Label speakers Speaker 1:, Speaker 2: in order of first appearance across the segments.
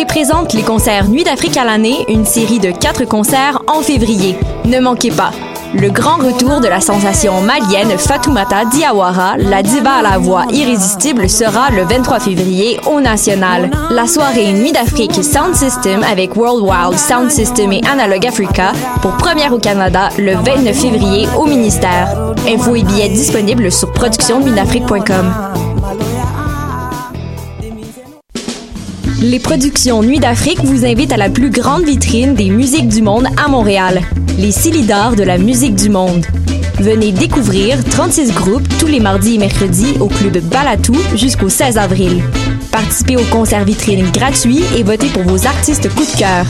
Speaker 1: Présente les concerts Nuit d'Afrique à l'année, une série de quatre concerts en février. Ne manquez pas. Le grand retour de la sensation malienne Fatoumata Diawara, la diva à la voix irrésistible, sera le 23 février au National. La soirée Nuit d'Afrique Sound System avec World Wild Sound System et Analog Africa pour première au Canada le 29 février au ministère. Infos et billets disponibles sur productionnuitdafrique.com. Les productions Nuit d'Afrique vous invitent à la plus grande vitrine des musiques du monde à Montréal, les Silidars de la musique du monde. Venez découvrir 36 groupes tous les mardis et mercredis au club Balatou jusqu'au 16 avril. Participez au concert vitrine gratuit et votez pour vos artistes coup de cœur.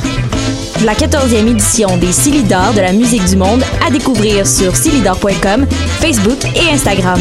Speaker 1: La 14e édition des Silidars de la musique du monde à découvrir sur silidar.com, Facebook et Instagram.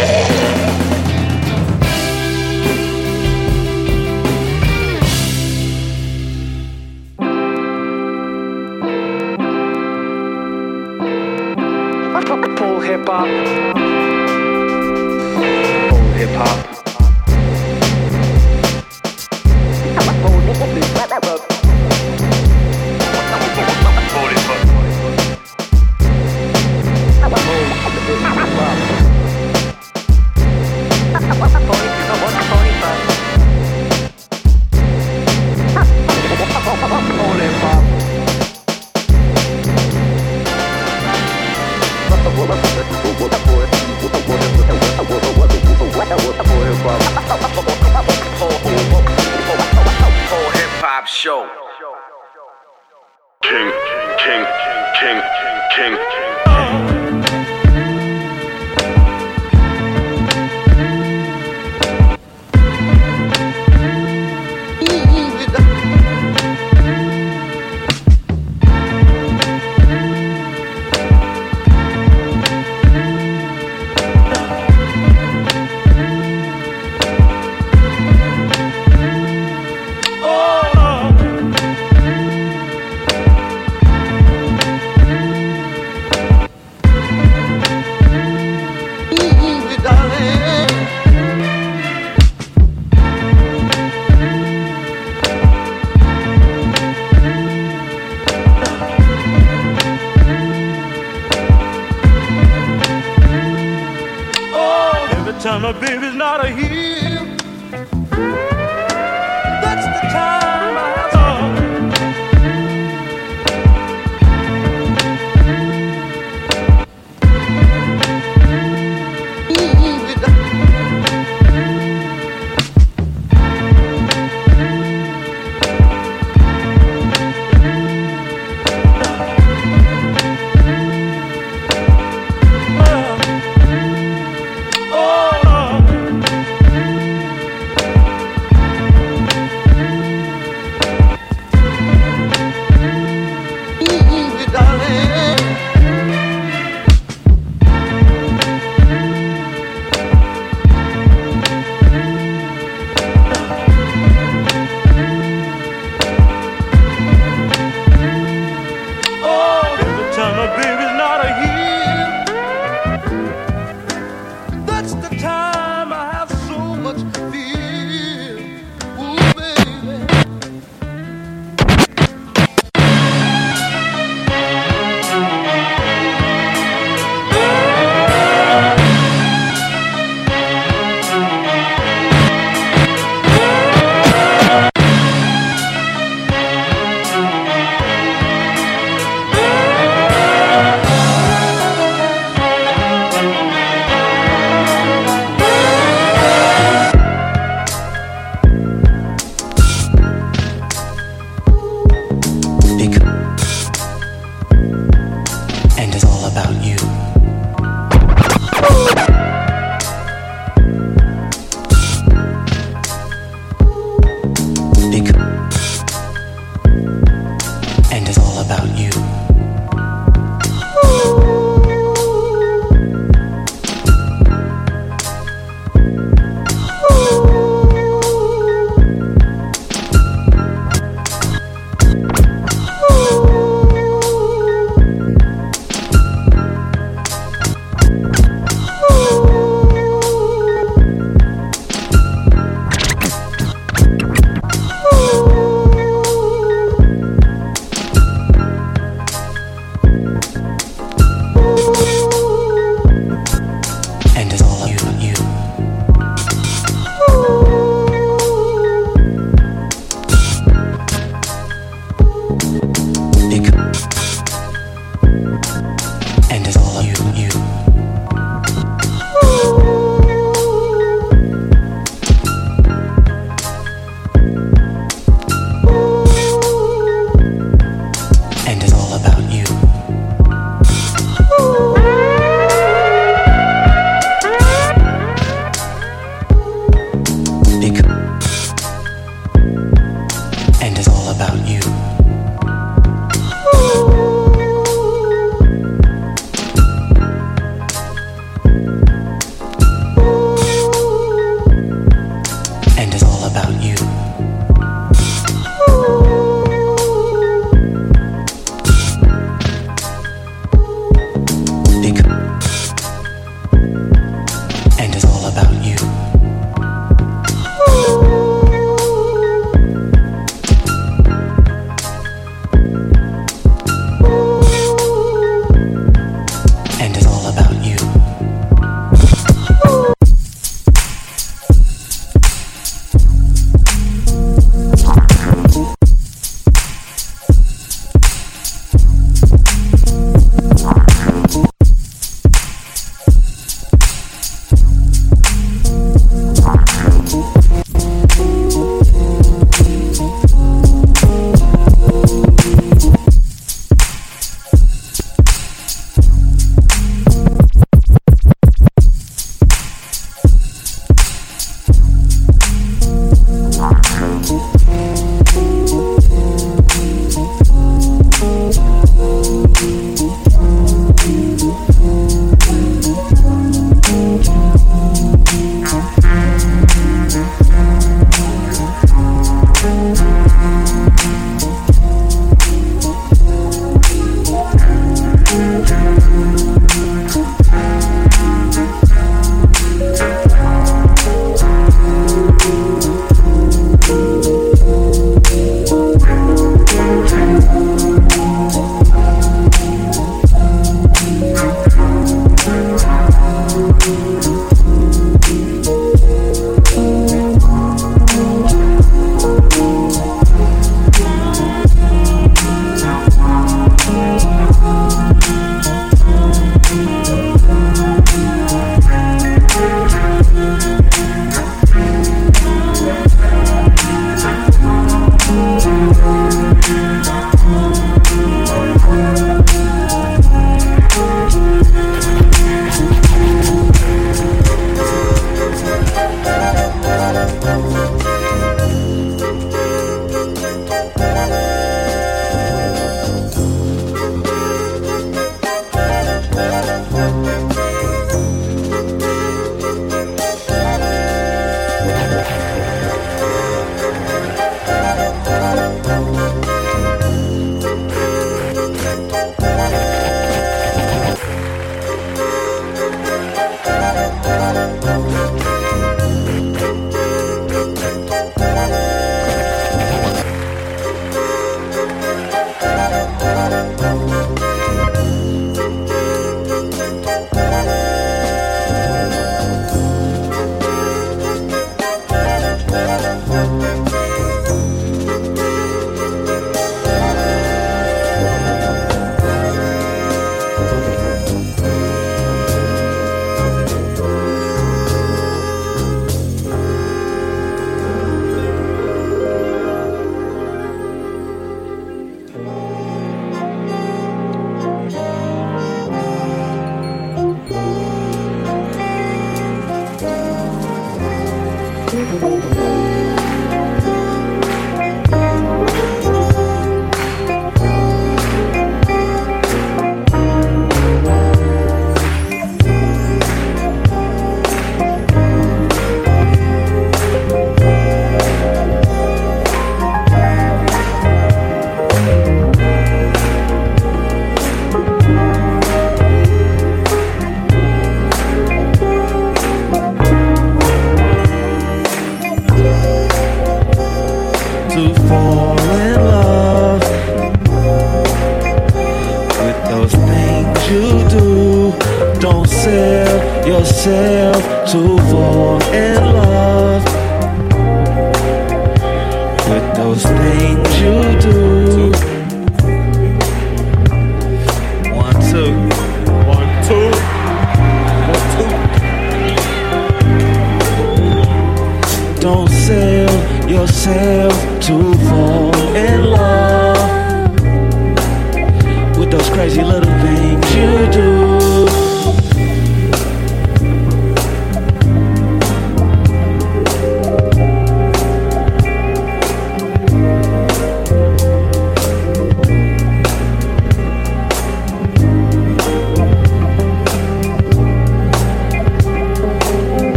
Speaker 2: those things you do.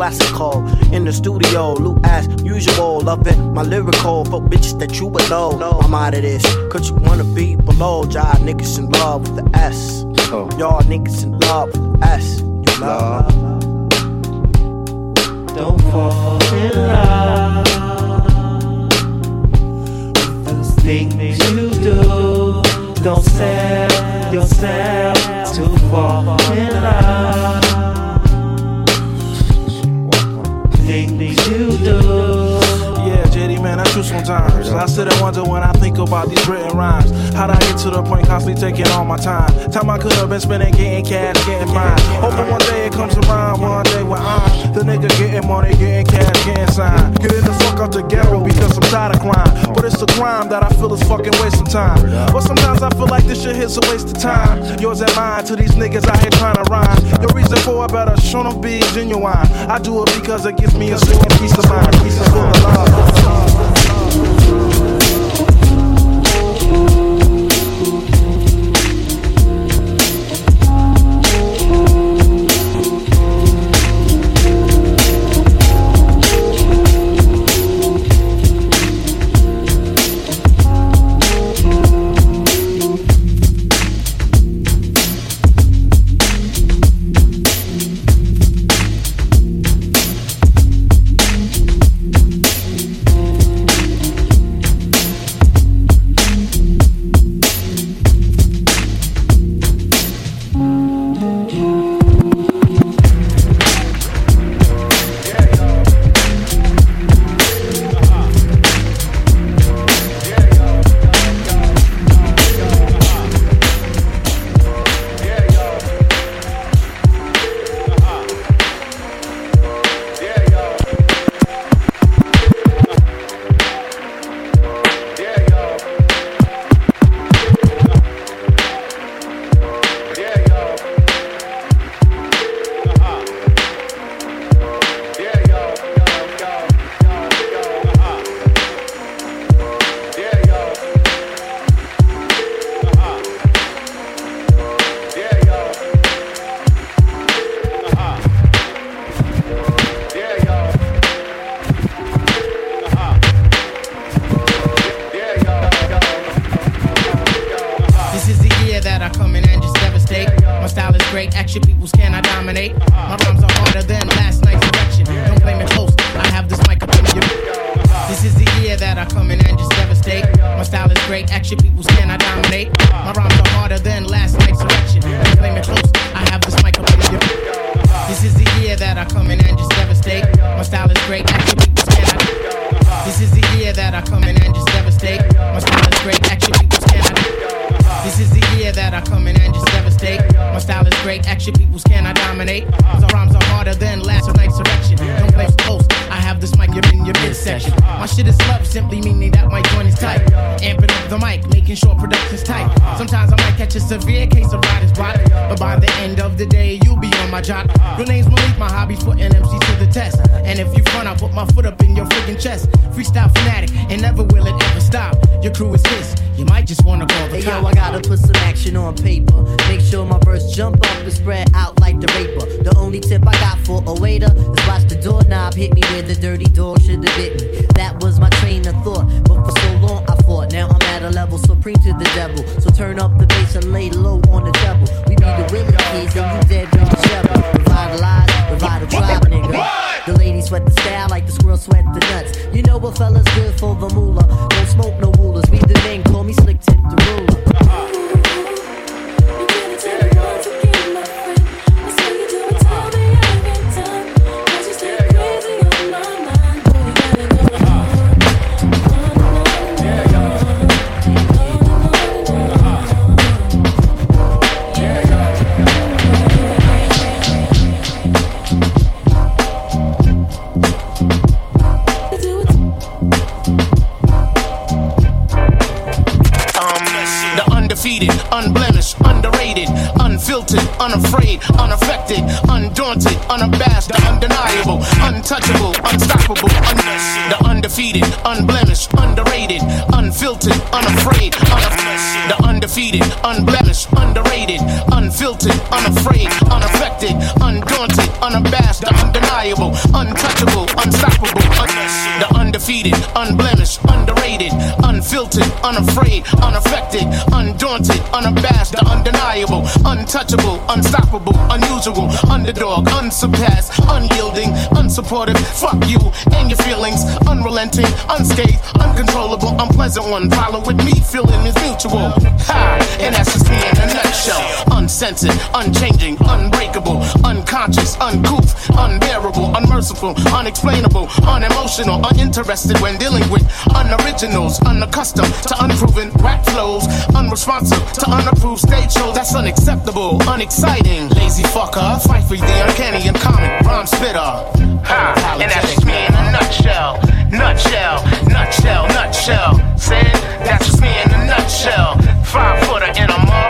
Speaker 3: classical. In the studio, loop as usual, loving my lyrical for bitches that you would know. I'm out of this, cause you wanna be below. Y'all niggas in love with the S. Oh. Y'all niggas in love with the S.
Speaker 4: about these written rhymes. How'd I get to the point constantly taking all my time? Time I could have been spending getting cash, getting mine. Hoping one day it comes around, one day when I'm the nigga getting money, getting cash, getting signed. Getting the fuck out the ghetto because I'm tired of crime. But it's a crime that I feel is fucking wasting time. But sometimes I feel like this shit is a waste of time. Yours and mine to these niggas out here trying to rhyme. Your reason for it better, show them be genuine. I do it because it gives me a certain peace of mind. Peace of love. Underrated, unfiltered, unafraid, unaffected, the undefeated, unblemished, underrated, unfiltered, unafraid, unaffected, undaunted, unabashed, the undeniable, untouchable, unstoppable, un- the undefeated, unblemished, underrated, unfiltered, unafraid, unaffected, undaunted, unabashed, undeniable, untouchable, unstoppable, unusual, underdog, unsurpassed, unyielding, unsupportive. Fuck you and your feelings, unrelenting, unscathed, uncontrollable, unpleasant one. Follow with me, feeling is mutual. Ha! And that's just me in a nutshell. Uncensored, unchanging, unbreakable, unconscious, uncouth, unbearable, unmerciful, unexplainable, unemotional, uninterested when dealing with unoriginals, unaccustomed to unproven rap flows, unresponsive to unapproved stage shows. That's unacceptable, unexciting. Lazy fucker, fight for the uncanny and common rhyme spitter. Ha! And that's just me in a nutshell. Nutshell, nutshell, nutshell. Said that's just me in a nutshell. Five footer in a motherfucking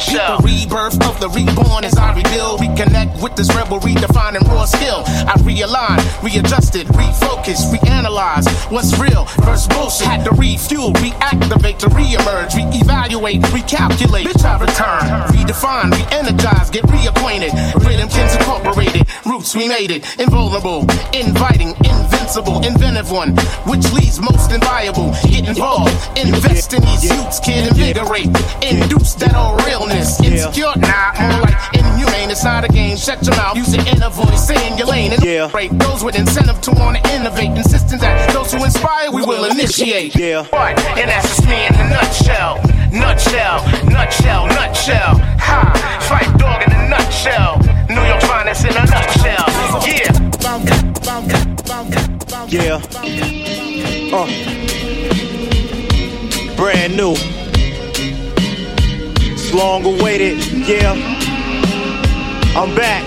Speaker 4: nutshell. The rebirth of the reborn as I rebuild, reconnect with this rebel, redefining raw skill. I realign, readjusted, refocus, reanalyze what's real versus bullshit. Had to refuel, reactivate to reemerge, reevaluate, recalculate. Bitch, I return, redefine, re-energize, get reacquainted. Rhythmkins incorporated, roots we made it, invulnerable, inviting, invincible, inventive one, which leads most inviolable. Get involved, invest in these youths, kid, invigorate, induce that old realness. Insecure, nah, more like inhumane. It's not a game. Shut your mouth, use your inner voice, stay in your lane, and yeah. those with incentive to want to innovate, insisting that those who inspire we will initiate. Yeah, what? And that's just me in a nutshell, nutshell, nutshell, nutshell. Ha! Fight dog in a nutshell. New York finest in a nutshell. Yeah.
Speaker 3: Yeah. Uh. Brand new. Long awaited. Yeah. I'm back.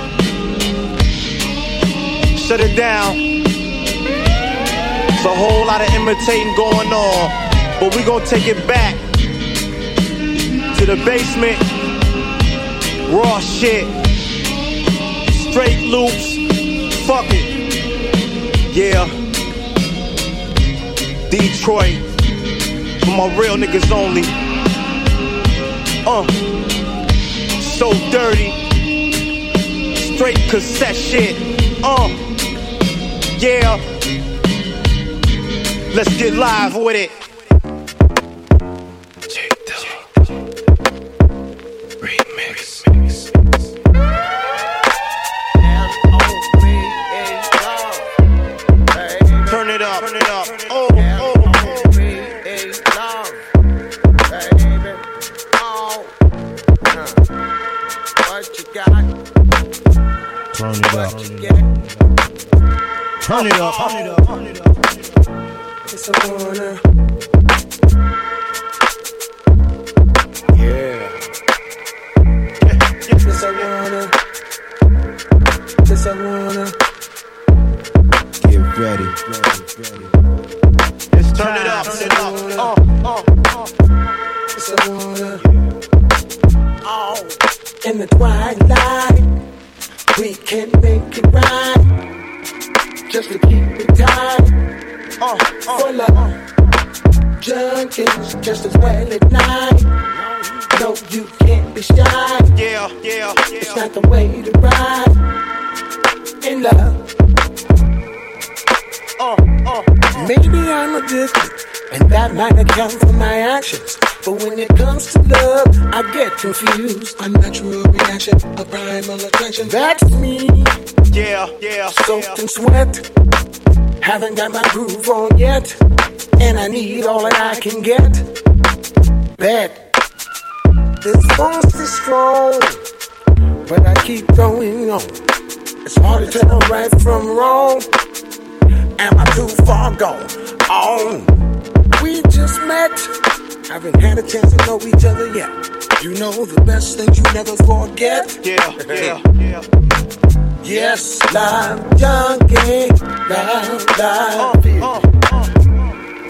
Speaker 3: Shut it down. It's a whole lot of imitating going on. But we gonna take it back to the basement. Raw shit. Straight loops. Fuck it. Yeah. Detroit. For my real niggas only. Uh. So dirty. Straight cassette shit. Uh. Yeah. Let's get live with it. Turn Turn it up. Turn it up. Turn it up.
Speaker 5: It's a wanna. Junkies just as well at night. No, you can't be shy.
Speaker 6: Yeah, yeah,
Speaker 5: It's not the way to ride in love. Oh, uh. Maybe I'm addicted, and that might account for my actions. But when it comes to love, I get confused. A natural reaction, a primal attraction. That's me.
Speaker 6: Yeah, yeah.
Speaker 5: Soaked in sweat. Haven't got my groove on yet. And I need all that I can get. Bet. This force is strong. But I keep going on. It's hard to tell right from wrong. Am I too far gone? On. We just met. Haven't had a chance to know each other yet. You know the best things you never forget.
Speaker 6: Yeah, yeah, yeah.
Speaker 5: Yes, love junkie, love, love,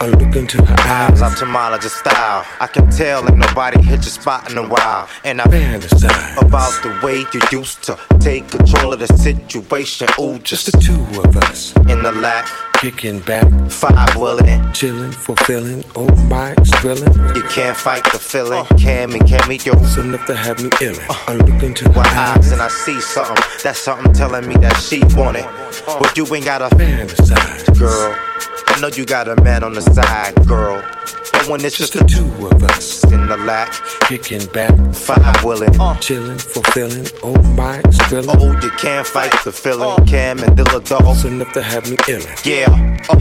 Speaker 5: I look into her eyes.
Speaker 6: I'm ophthalmologist style. I can tell ain't nobody hit your spot in a while. And I
Speaker 5: fantasize
Speaker 6: about the way you used to take control of the situation. Ooh,
Speaker 5: Just the two of us,
Speaker 6: in the lap,
Speaker 5: kicking back,
Speaker 6: five willing.
Speaker 5: chilling, fulfilling. Oh my, it's thrilling.
Speaker 6: You can't fight the feeling. Can me, can me, yo.
Speaker 5: It's enough to have me illin'. Uh-huh. I look into
Speaker 6: With
Speaker 5: eyes.
Speaker 6: and I see something. That's something telling me that she want it. But you ain't got a
Speaker 5: fantasize,
Speaker 6: girl. I know you got a man on the side, girl. But when it's
Speaker 5: Just
Speaker 6: just
Speaker 5: the two of us,
Speaker 6: in the lap,
Speaker 5: kicking back,
Speaker 6: five willing. Uh.
Speaker 5: chilling, fulfilling. Oh my, it's thrilling.
Speaker 6: Oh, you can't fight the feeling. Uh. Cam and Dilla dog.
Speaker 5: It's enough to have me illin'.
Speaker 6: Yeah, uh,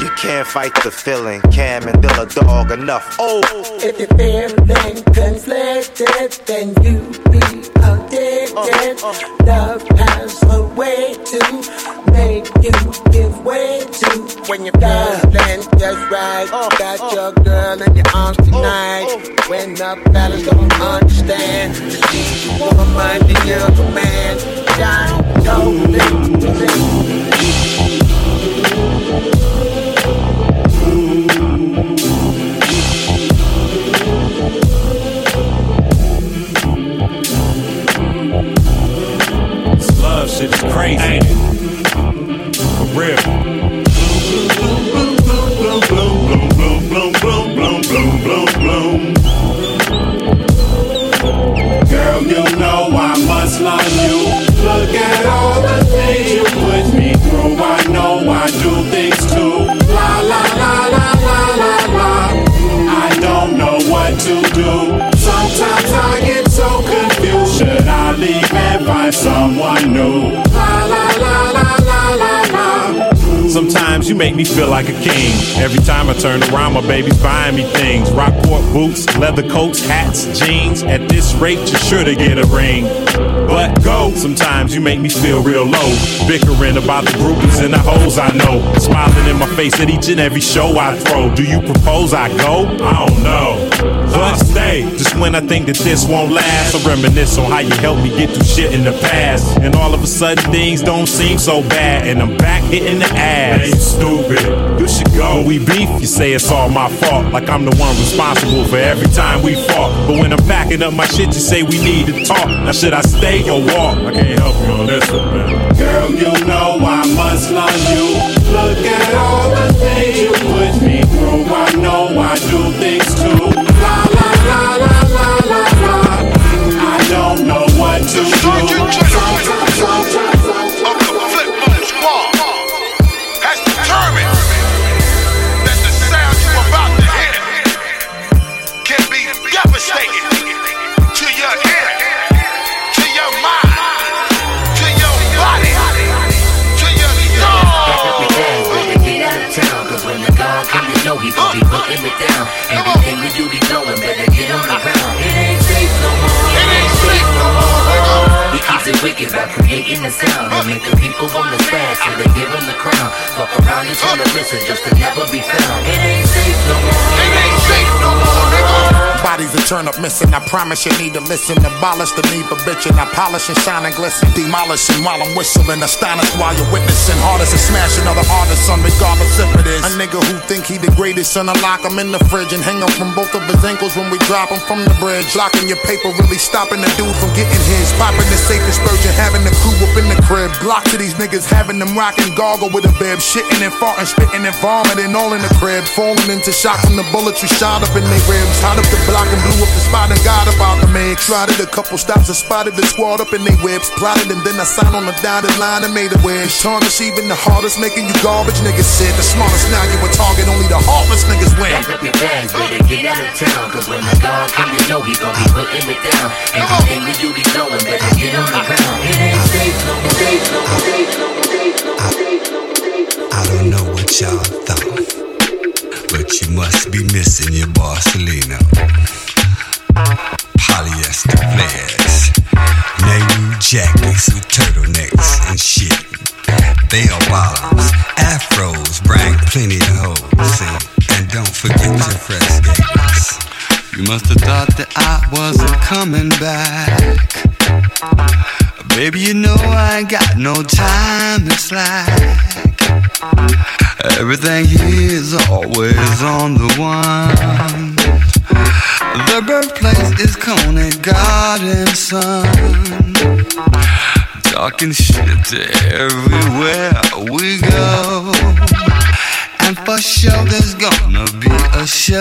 Speaker 6: you can't fight the feeling. Cam and Dilla dog enough. Oh,
Speaker 5: If you're feeling conflicted, then you be addicted. Uh, uh. Love has a way to make you give way to when you're feeling just right. Uh, Got your girl in your arms oh, tonight. Oh. When the fellas don't understand, need you woman minding your command. Shine, go,
Speaker 7: This love shit is crazy, ain't it? For real.
Speaker 8: Girl, you know I love shit's crazy? For real. Girl, you know I must love you. Look at all the I get so confused. Should I leave and find someone new? La la la la la la la.
Speaker 7: Sometimes you make me feel like a king. Every time I turn around, my baby's buying me things. Rockport boots, leather coats, hats, jeans. At this rate, you're sure to get a ring. But go. Sometimes you make me feel real low. Bickering about the groupies and the hoes I know. Smiling in my face at each and every show I throw. Do you propose I go? I don't know. But stay. Just when I think that this won't last, I reminisce on how you helped me get through shit in the past. And all of a sudden things don't seem so bad. And I'm back hitting the ass.
Speaker 8: You stupid.
Speaker 7: You should go. When we beef, you say it's all my fault. Like I'm the one responsible for every time we fought. But when I'm backing up my shit, you say we need to talk. Now should I stay or walk? I can't help you on this one, man.
Speaker 8: Girl, you know I must love you. Look at all the things you put me through. I know I do things too. Know what to do. Sometimes, sometimes, sometimes.
Speaker 9: has determined that the sound you about to hear can be devastating to your ear, to your mind, to your body, to your
Speaker 10: Cause when the dog come, you know he gon' be putting it down. Everything we do be blowing, better get on the ground. More. He it wicked by creating the sound and making people wanna spaz till they give him the crown. Fuck around and tell to listen just to never be found. It ain't safe no more. It ain't safe no more.
Speaker 9: Bodies that turn up missing. I promise you need to listen. Abolish the need for bitching. I polish and shine and glisten. Demolishing while I'm whistling. Astonished while you're witnessing. Hardest to smash another artist, son, regardless if it is. A nigga who think he the greatest, son, I lock him in the fridge and hang him from both of his ankles when we drop him from the bridge. Locking your paper, really stopping the dude from getting his. Popping the safe dispersion, having the crew up in the crib. Block to these niggas, having them rocking goggle with a bib. Shitting and farting, spitting and vomiting all in the crib. Falling into shock from the bullets we shot up in their ribs. Hot up the block and blew up the spot and got about the. Tried it a couple stops and spotted the squad up in their whips. Plotted and then I signed on the dotted line and made a wish. Tarnish even the hardest, making you garbage niggas sit. The smartest now you a target, only the heartless niggas win.
Speaker 10: Pack up your bags, better get out of town. Cause when the dog come, you know he gon' be putting it down. Everything we do be going, better get on the
Speaker 11: I don't know what y'all thought, but you must be missing your Barcelona. Polyester flares, jackets with turtlenecks and shit. Bottoms, afros, plenty of hoes. See? And don't forget your fresh. You must have thought that I wasn't coming back. Baby, you know I ain't got no time to slack. Everything here is always on the one. The birthplace is Conant Garden, son. Talking shit everywhere we go. And for sure there's gonna be a show.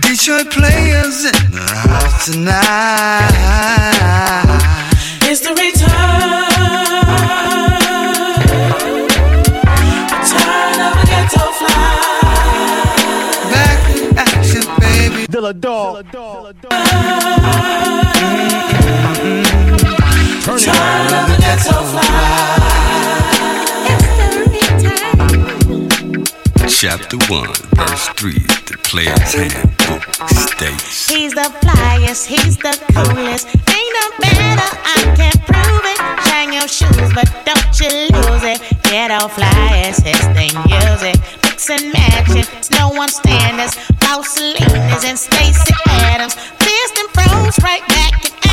Speaker 11: Detroit players in the house tonight.
Speaker 12: It's the return. Return of a ghetto fly.
Speaker 11: Back in action, baby.
Speaker 12: Dilla dog. Return of a ghetto fly.
Speaker 11: Chapter 1, verse 3, the player's handbook states.
Speaker 13: He's the flyest, he's the coolest. Ain't no better, I can prove it. Shine your shoes, but don't you lose it. Get off flyest, his thing music. Mix and matching, it's no one standards. Paul Salinas and Stacy Adams. Fist and froze right back in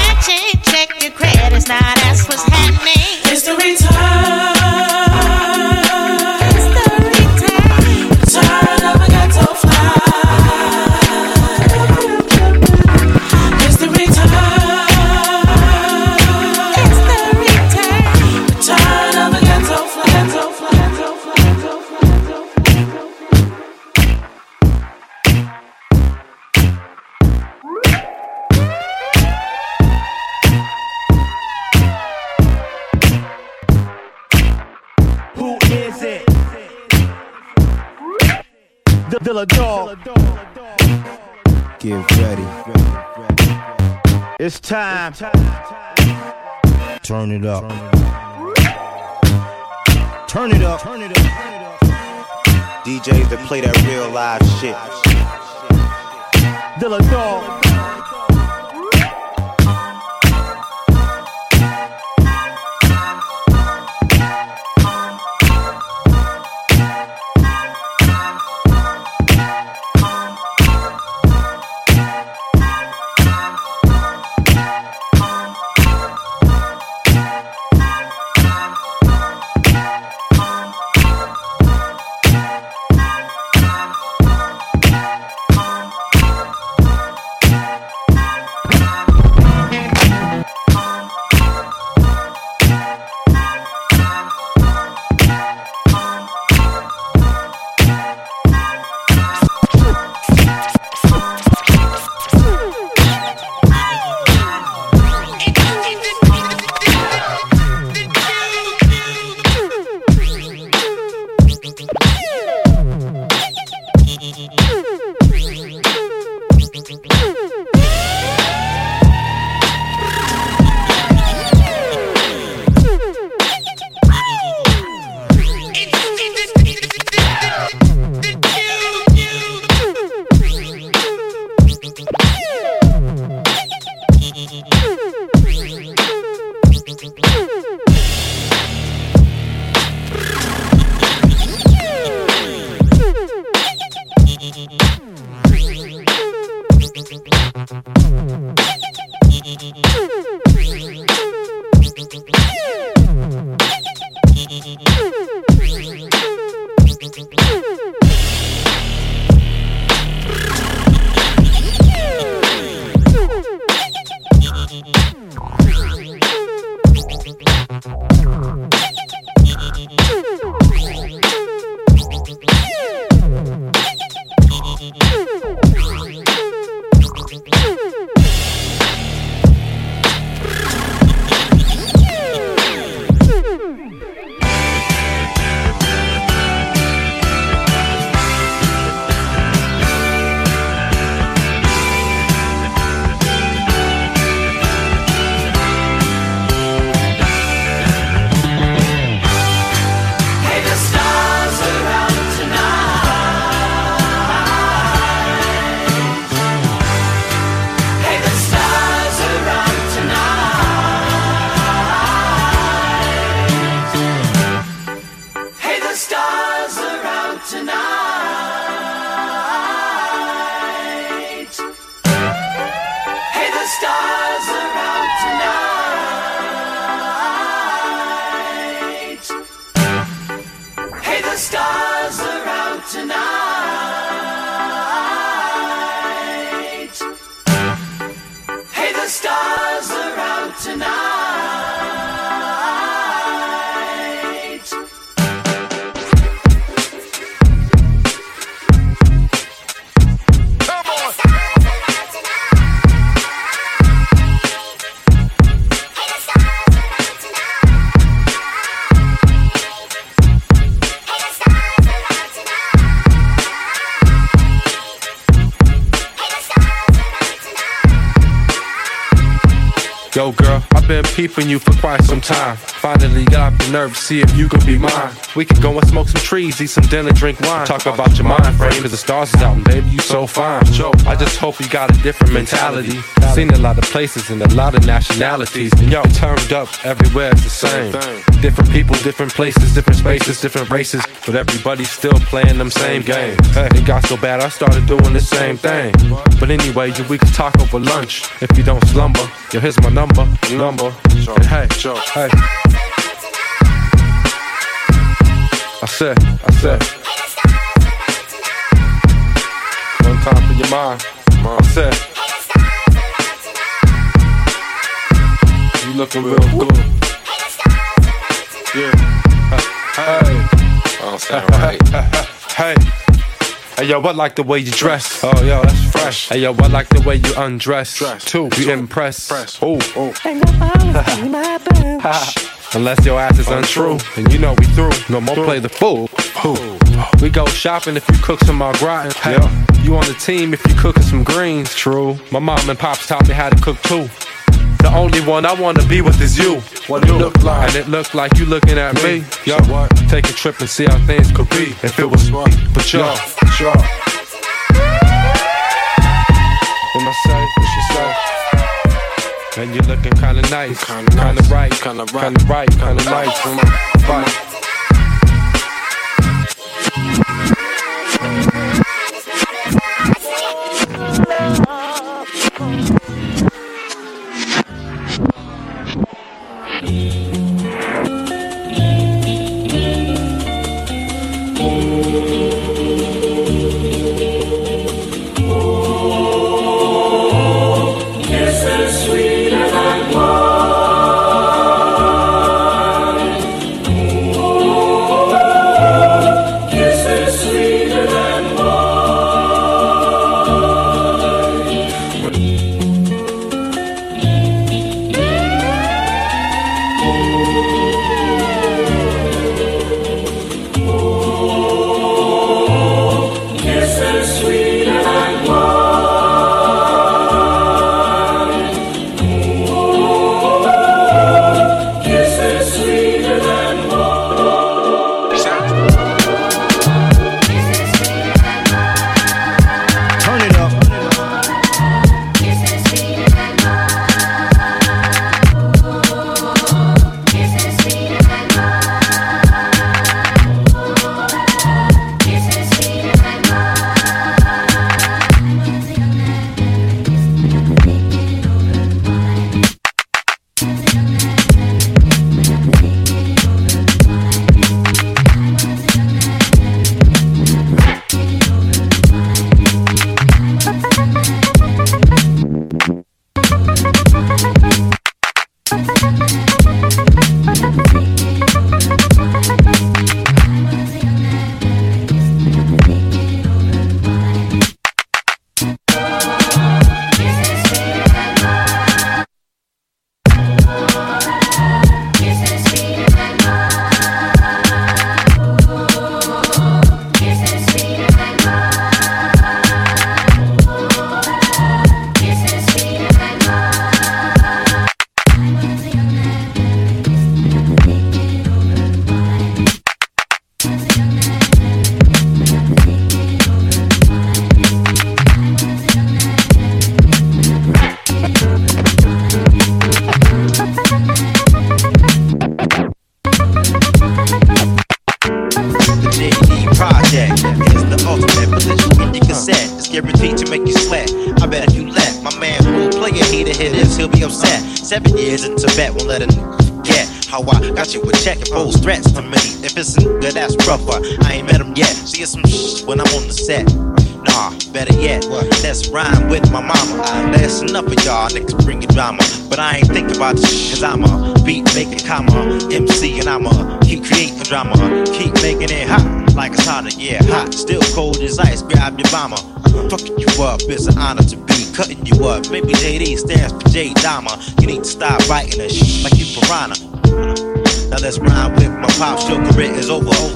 Speaker 2: time.
Speaker 14: Turn it up. Turn it up. Turn it up.
Speaker 6: DJs that play that real live shit.
Speaker 2: Dilla dog.
Speaker 15: You for quite some time. Got the nerve to see if you could be mine. We could go and smoke some trees, eat some dinner, drink wine. Talk about your mind frame, cause the stars is out, and baby, you so fine. I just hope you got a different mentality. Seen a lot of places and a lot of nationalities. And y'all turned up everywhere, it's the same. Different people, different places, different spaces, different races. But everybody's still playing them same game. It got so bad, I started doing the same thing. But anyway, we can talk over lunch if you don't slumber. Yo, here's my number, number. And hey, hey. I said, I said. One time for your mind. I said. You looking real good. Yeah. Hey. Hey. Hey. Hey yo, I like the way you dress. Oh yo, that's fresh. Hey yo, I like the way you undress. Dress. Too. You impress. Oh, oh. Unless your ass is untrue, and you know we through. No more play the fool. Who? We go shopping if you cook some au gratin. Hey, you on the team if you cooking some greens. True. My mom and pops taught me how to cook too. The only one I wanna be with is you. What you look like? And it look like you looking at me. Yo, take a trip and see how things could be if it was me. But yo, sure. What I say? What she say? And you're looking kinda nice, kinda, right, kinda right, kinda right, kinda nice. Right.
Speaker 12: Kisses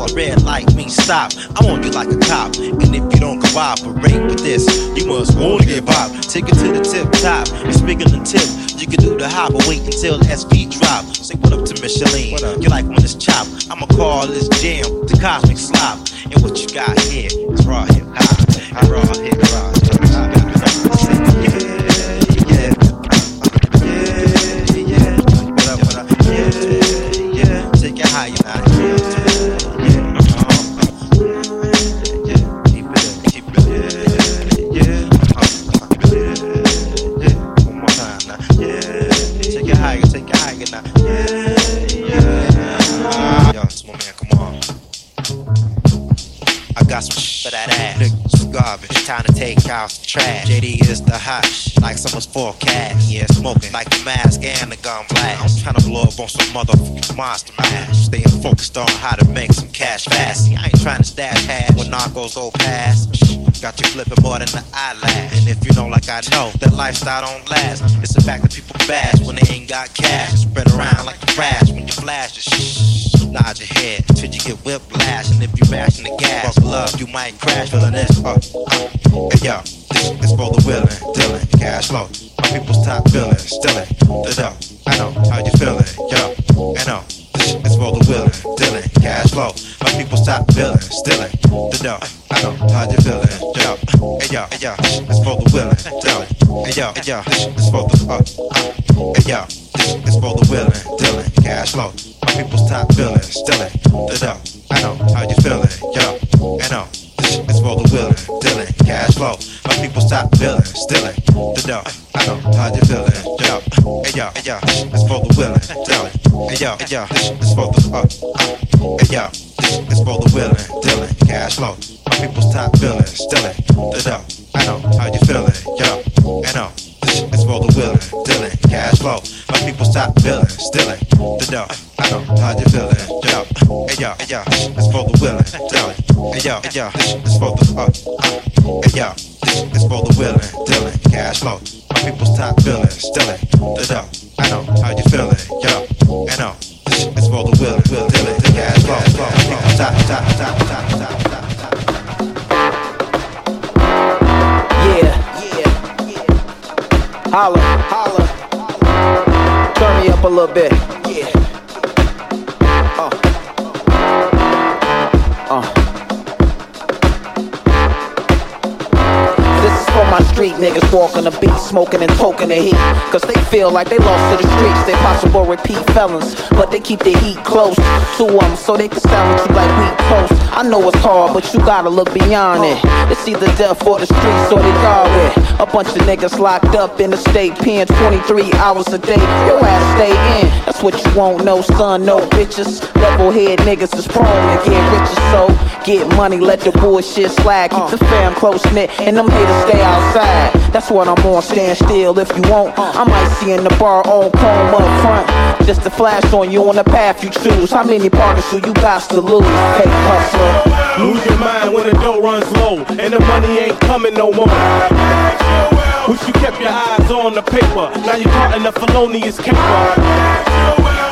Speaker 16: Over red light means stop. I'm on you like a cop. And if you don't cooperate with this, you must wanna get popped. Take it to the tip top. And speaking the tip, like I know, that lifestyle don't last. It's a fact hey yo, hey yo. It's for the willing, dealing, hey yo, hey yo. Is for the, uh, uh, hey yo. Is for the willing, dealing, cash flow. My people's top billing, stealing, the dough. I know how you feeling, yo, I know. This is for the willing, dealing, cash flow. My people's top billing, stealing, the dough. I know how you feeling, yo, hey yo, hey yo. It's for the willing, dealing, hey yo, hey yo. It's for the, uh, uh, hey yo. It's for the willing, dealing, cash flow. My people's top billing, stealing, the dough. I know how you feeling, yo, I know. It's for the willing, willing, dealing, cash flow. My people's top, top, top, top, top, top.
Speaker 17: Yeah, yeah. Holla, holla. Turn me up a little bit. Yeah. Uh. Niggas walking the beat, smoking and poking the heat. Cause they feel like they lost to the streets. They possible repeat felons, but they keep the heat close to them so they can sound you like wheat toast. I know it's hard, but you gotta look beyond it. It's either death or the streets or they guard it. A bunch of niggas locked up in the state pen 23 hours a day. Your ass stay in. That's what you want, no son. No bitches. Level head niggas is prone to get richer, so get money, let the bullshit slide. Keep the fam close knit, and them haters stay outside. That's what I'm on. Stand still if you want. I might see in the bar on chrome up front. Just to flash on you on the path you choose. How many partners do you got to lose? Hey, hustler.
Speaker 18: Lose your mind when the dough runs low and the money ain't coming no more. Wish you kept your eyes on the paper. Now you're caught in the felonious caper.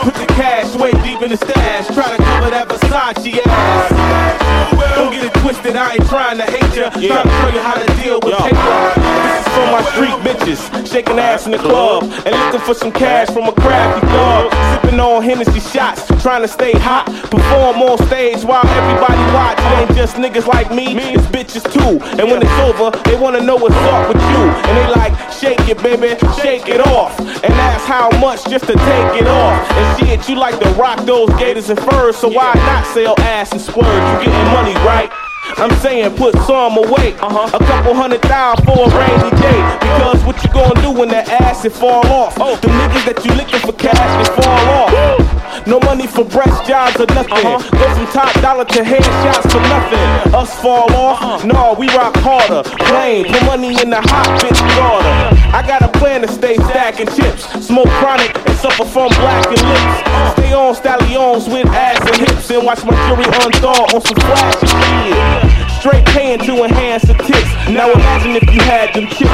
Speaker 18: Put the cash way deep in the stash. Try to cover that Versace ass. Don't get it twisted, I ain't trying to hate ya. Trying to show you how to deal with paper. This is for my street bitches, shaking ass in the club and looking for some cash from a crafty dog. Sipping on Hennessy shots, trying to stay hot. Perform on stage while everybody watch. It ain't just niggas like me, it's bitches too. And when it's over, they wanna know what's up with you. And they like, shake it, baby, shake it off. And ask how much just to take it off. And shit, you like to rock those gators and furs, so why not sell ass and splurge? You getting money, right? I'm saying put some away. Uh-huh. A couple hundred thousand for a rainy day. Because what you gonna do when that acid fall off? Oh, the niggas that you licking for cash just fall off. No money for breast jobs or nothing. Uh-huh. Go from top dollar to headshots for nothing. Us fall off? Uh-huh. No, we rock harder. Plain, put money in the hot bitch order. I got a plan to stay stacking chips. Smoke chronic and suffer from blackened lips. Stay on stallions with ass and hips and watch my jury unthaw on some flashy shit. Straight paying to enhance the tips. Now imagine if you had them chips.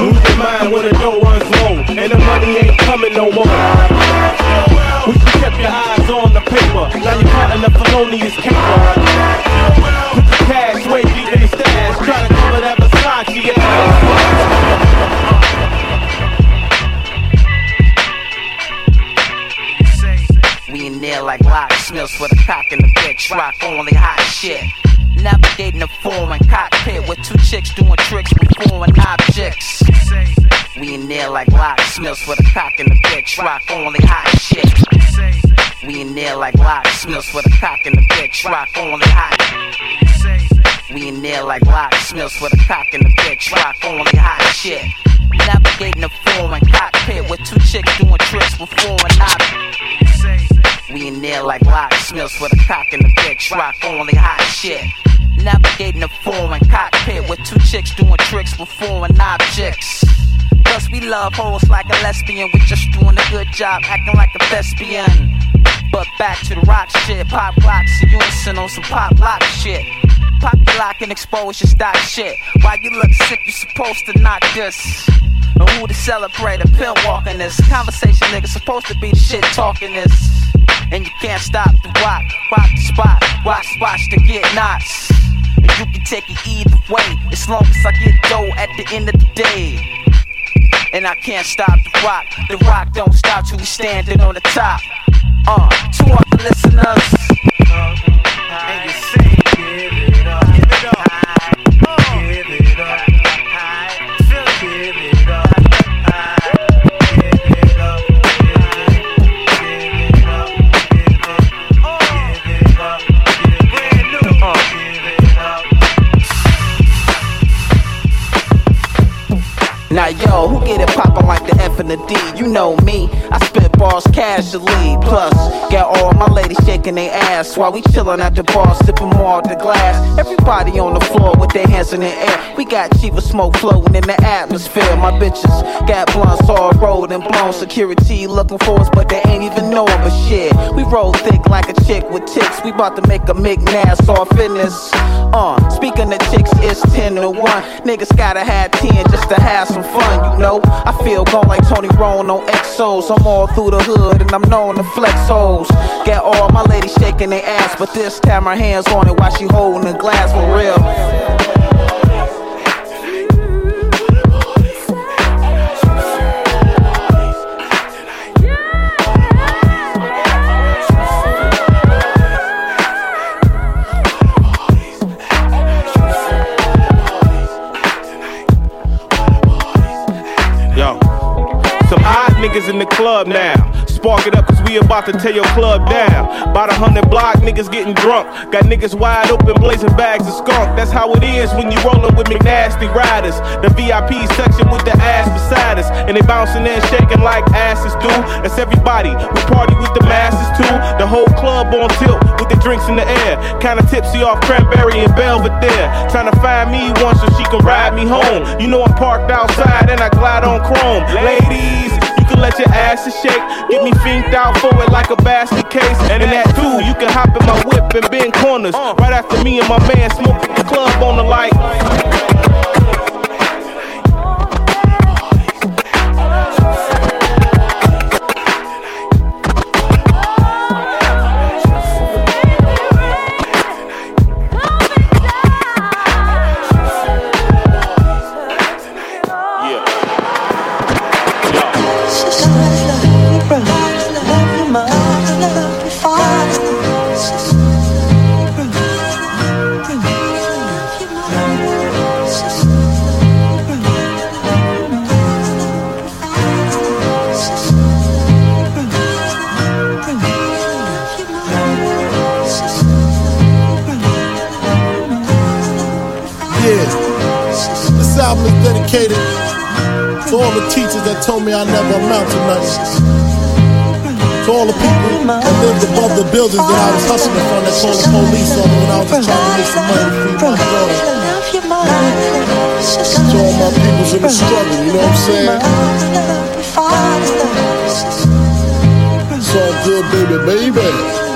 Speaker 18: Lose your mind when the dough runs low and the money ain't coming no more. Wish you kept your eyes on the paper. Now you're cutting the felonious caper. Put the cash way deep in the stash. Try to cover that
Speaker 17: There like locksmiths with a cock in the bitch, rock only hot shit. Navigating the foreign cockpit with two chicks doing tricks with foreign objects. We in there like locksmiths with a cock in the bitch, rock only hot shit. We in there like locksmiths with a cock in the bitch, rock only hot. We in there like locksmiths with a cock in the bitch, rock only hot shit. Navigating the foreign cockpit with two chicks doing tricks with foreign objects. In there like locksmiths with a cock in the bitch, rock only hot shit. Navigating the foreign cockpit with two chicks doing tricks with foreign objects. Plus we love hoes like a lesbian, we just doing a good job acting like a thespian. But back to the rock shit, pop rocks in unison on some pop lock shit. Pop your lock and expose your stock shit. Why you look sick, you supposed to knock this. And who to celebrate a pill walking this? Conversation nigga supposed to be the shit talking this. And you can't stop the rock, rock the spot, rock spots to get knots. And you can take it either way, as long as I get dough at the end of the day. And I can't stop the rock, the rock don't stop till we standing on the top. Uh, to the listeners. And the D? You know me, I spit bars casually. Plus, got all my ladies shaking their ass while we chillin' at the bar, sippin' more of the glass. Everybody on the floor with their hands in the air. We got Chiva smoke floating in the atmosphere. My bitches got blunts all rolled and blown. Security looking for us, but they ain't even knowin' but shit. We roll thick like a chick with ticks. We bout to make a mick McNass off fitness. Uh, speaking of chicks, it's 10 to 1. Niggas gotta have 10 just to have some fun, you know. I feel gone like Tony Roan on XOs. I'm all through the hood and I'm known to flex hoes. Get all my ladies shaking their ass, but this time her hands on it while she holding the glass for real.
Speaker 18: Niggas in the club now. Spark it up cause we about to tear your club down. About a hundred block niggas getting drunk. Got niggas wide open blazing bags of skunk. That's how it is when you rollin' with McNasty riders. The VIP section with the ass beside us. And they bouncing and shaking like asses do. That's everybody. We party with the masses too. The whole club on tilt with the drinks in the air. Kinda tipsy off cranberry and Belvedere. Trying to find me one so she can ride me home. You know I'm parked outside and I glide on chrome. Ladies, can let your asses shake. Get me finked out for it like a basket case. And in that too, you can hop in my whip and bend corners. Uh. Right after me and my man smoke the club on the light.
Speaker 19: Dedicated to all the teachers that told me I never amount to nothing. To all the people that lived above the buildings that I was hustling from that called the police on me when I was just trying to make some money feed my daughter. To all my peoples in the struggle, you know what I'm saying? It's all good, baby, baby.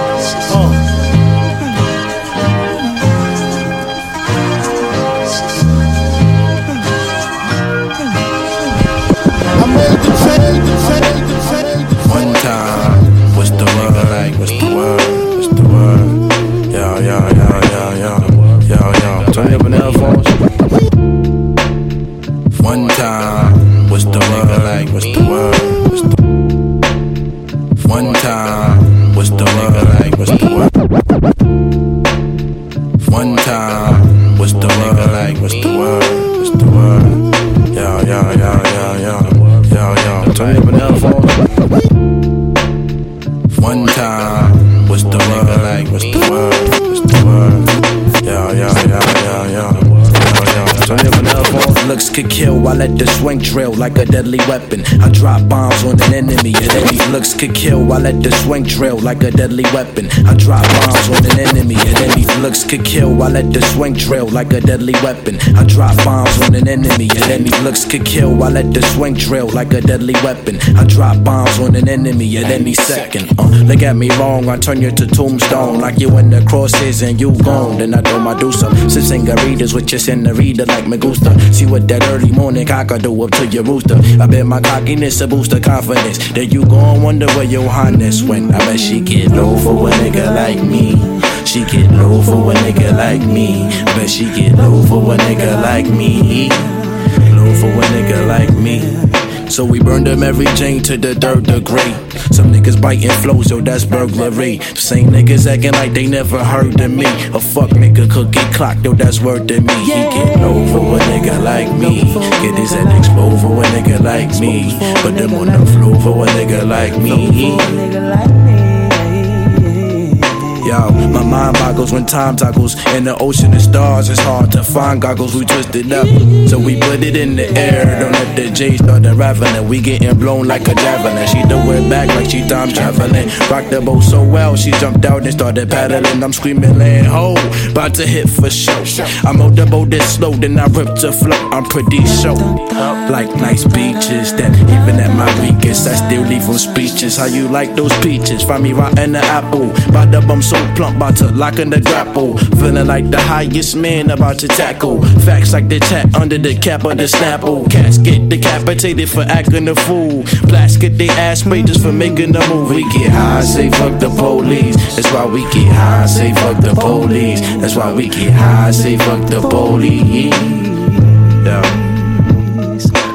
Speaker 19: Uh.
Speaker 20: Deadly weapon. I drop bombs could kill, I let the swing drill like a deadly weapon. I drop bombs on an enemy, and these looks could kill, I let the swing drill like a deadly weapon. I drop bombs on an enemy, and these looks could kill, I let the swing drill like a deadly weapon. I drop bombs on an enemy at any second. Uh, look at me wrong, I turn you to tombstone like you in the crosses and you gone. Then I do my do some. Singaritas with your senorita like me gusta. See what that early morning cock I do up to your rooster. I bet my cockiness a boost of confidence. Then you gon' wonder where highness went. I bet she get low for a nigga like me. She get low for a nigga like me. Bet she get low for a nigga like me. Low for a nigga like me. So we burned them every chain to the third degree. Some niggas biting flows, yo, that's burglary. Same niggas acting like they never heard of me. A fuck nigga could get clocked, yo, that's word to me. He get low for a nigga like me. Get his head exposed for a nigga like me. Put them on the floor for a nigga like me. Mind boggles when time toggles. In the ocean of stars, it's hard to find goggles. We twisted up, so we put it in the air. Don't let the J start unraveling. We getting blown like a javelin. She threw it back like she time traveling. Rocked the boat so well, she jumped out and started paddling. I'm screaming, land ho, about to hit for show. I'm mowed the boat this slow, then I ripped a float. I'm pretty sure. Up like nice beaches that even at my weakest, I still leave them speeches. How you like those peaches? Find me rotting the apple. By the bum so plump, about to lock the grapple. Feeling like the highest man about to tackle. Facts like the tat under the cap of the snapple. Cats get decapitated for acting a fool. Blacks get their ass just for making a move. We get high, say fuck the police. That's why we get high, say fuck the police. That's why we get high, say fuck the police. Yeah.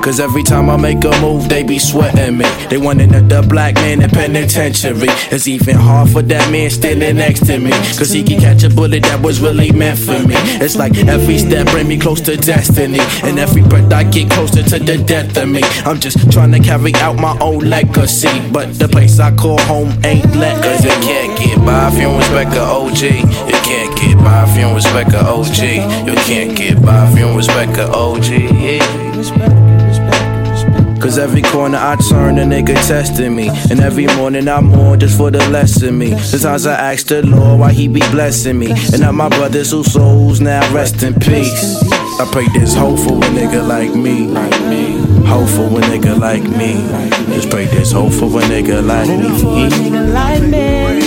Speaker 20: Cause every time I make a move, they be sweating me. They wanting the, the black man in penitentiary. It's even hard for that man standing next to me. Cause he can catch a bullet that was really meant for me. It's like every step bring me close to destiny. And every breath I get closer to the death of me. I'm just trying to carry out my own legacy. But the place I call home ain't Cause you can't get by if you don't respect a OG. You can't get by if you don't respect a OG. You can't get by if you don't respect a OG. Cause every corner I turn, a nigga testing me. And every morning I'm on just for the lesson me. Sometimes I ask the Lord why he be blessing me. And now my brothers whose souls now rest in peace. I pray this hope for a nigga like me. Hope for a nigga like me. Just pray this hope for a nigga like me.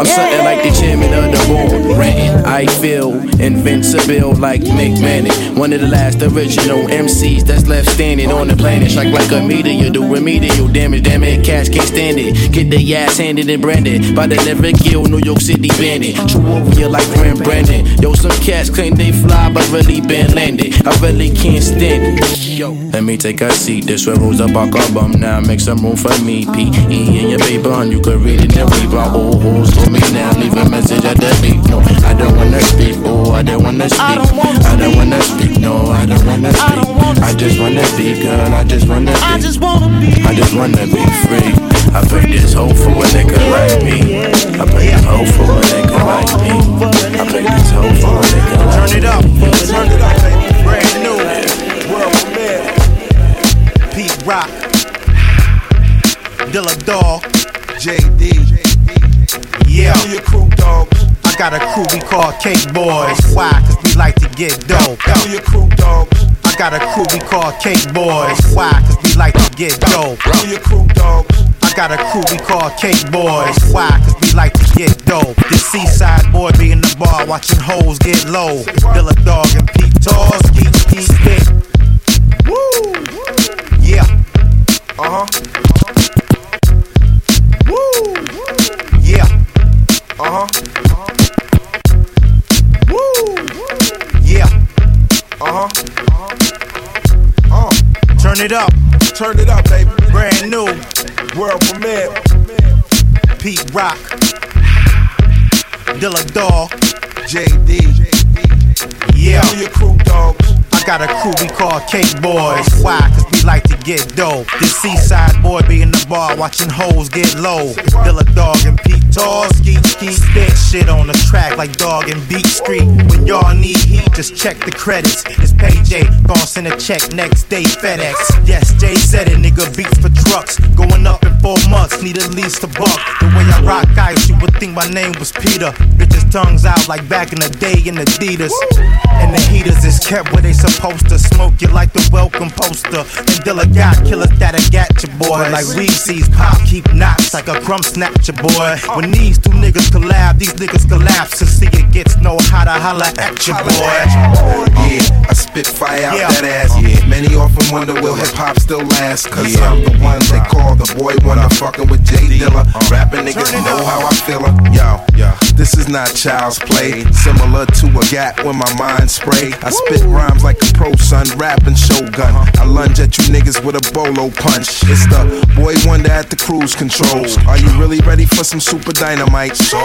Speaker 20: I'm something like the chairman of the board. I feel invincible like Mick Manning. One of the last original MCs that's left standing on the planet. Strike like a meteor, do remedial damage. Damn it, cats can't stand it. Get the ass handed and branded by the never kill New York City bandit. True warrior like Graham Brandon. Yo, some cats claim they fly, but really been landed. I really can't stand it. Yo, let me take a seat. This where Rosa Park album now. Make some room for me. P.E. in your paper, and you can read it and read my old holes for me now. Leave a message at the beat. No, I don't wanna speak. Oh, I don't wanna speak. I don't wanna speak. No, I don't wanna speak. I just wanna be, girl. I just wanna be. I just wanna be. I just wanna be free. I pray this hope for a nigga like me. I pray this hope for a nigga like me. I pray this hope for a nigga like
Speaker 21: Turn it up, turn it up, baby. Brand new, world premiere. Pete Rock, Dilla Dog, JD. Yeah, your crew. I got a crew we call Cake Boys. Why? Cause we like to get dope. Who your crew? I got a crew we call Cake Boys. Why? Cause we like to get dope. Who your crew? I got a crew we call Cake Boys. Why? Cause we like to get dope. This seaside boy be in the bar watching hoes get low. Dilla Dog and Pete Tall, ski ski stick. Woo! Yeah. Uh huh. Woo! Uh huh. Woo! Yeah. Uh huh. Uh. Turn it up. Turn it up, baby. Brand new. World premiere. Pete Rock. Dilla Dog. JD. Yeah. Who your crew dogs? Got a crew we call Cake Boys. Why? Cause we like to get dope. This seaside boy be in the bar watching hoes get low. Dilla Dog and Pete Tall, spit shit on the track like Dog and Beat Street. When y'all need heat, just check the credits. It's Payday, gon' send a check next day FedEx. Yes, Jay said it, nigga beats for trucks. Going up in four months, need at least a buck. The way I rock ice, you would think my name was Peter. Bitches tongues out like back in the day in Adidas. And the heaters is kept where they supposed to smoke you like the welcome poster. And Dilla got killers that'll got your boy. Like weed seeds pop, keep knots like a crumb snatcher boy. When these two niggas collab, these niggas collapse and see it gets no hotter, holla at your boy.
Speaker 22: Yeah, I spit fire out that ass. Yeah. Many often wonder will hip hop still last? Cause I'm the one they call the boy wonder fucking with J Dilla. Uh-huh. Rapping niggas know how I feel it. Yo, yo, this is not child's play. Similar to a gap when my mind spray. I spit rhymes like a pro son, rapping shogun. I lunge at you niggas with a bolo punch. It's the boy wonder at the cruise controls. Are you really ready for some super dynamite? So,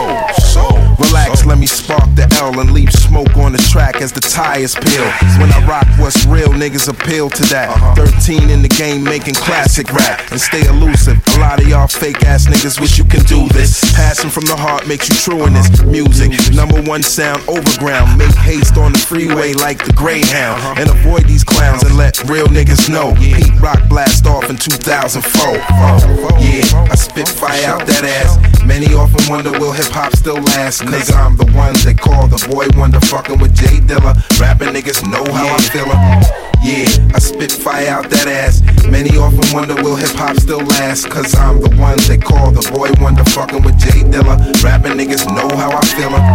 Speaker 22: so, relax, let me spark the L and leave smoke on the track as the tires peel. When I rock what's real, niggas appeal to that. 13 in the game making classic rap and stay elusive. A lot of y'all fake ass niggas wish you can do this. Passing from the heart makes you true in this music. Number one sound overground. Make haste on the freeway like the Greyhound. Uh-huh. And avoid these clowns and let real niggas know. Pete Rock blast off in 2004. Yeah, I oh, spit fire out that ass. Many often wonder will hip hop still last? Nigga, I'm the one they call the boy wonder fucking with J Dilla. Rapping niggas know how I'm feeling. Yeah, I spit fire out that ass. Many often wonder will hip hop still last? Cause I'm the one they call the boy wonder fucking with J Dilla. Rapping niggas know how I feelin'.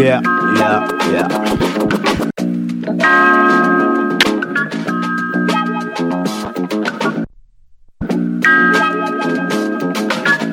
Speaker 21: Yeah, yeah, yeah.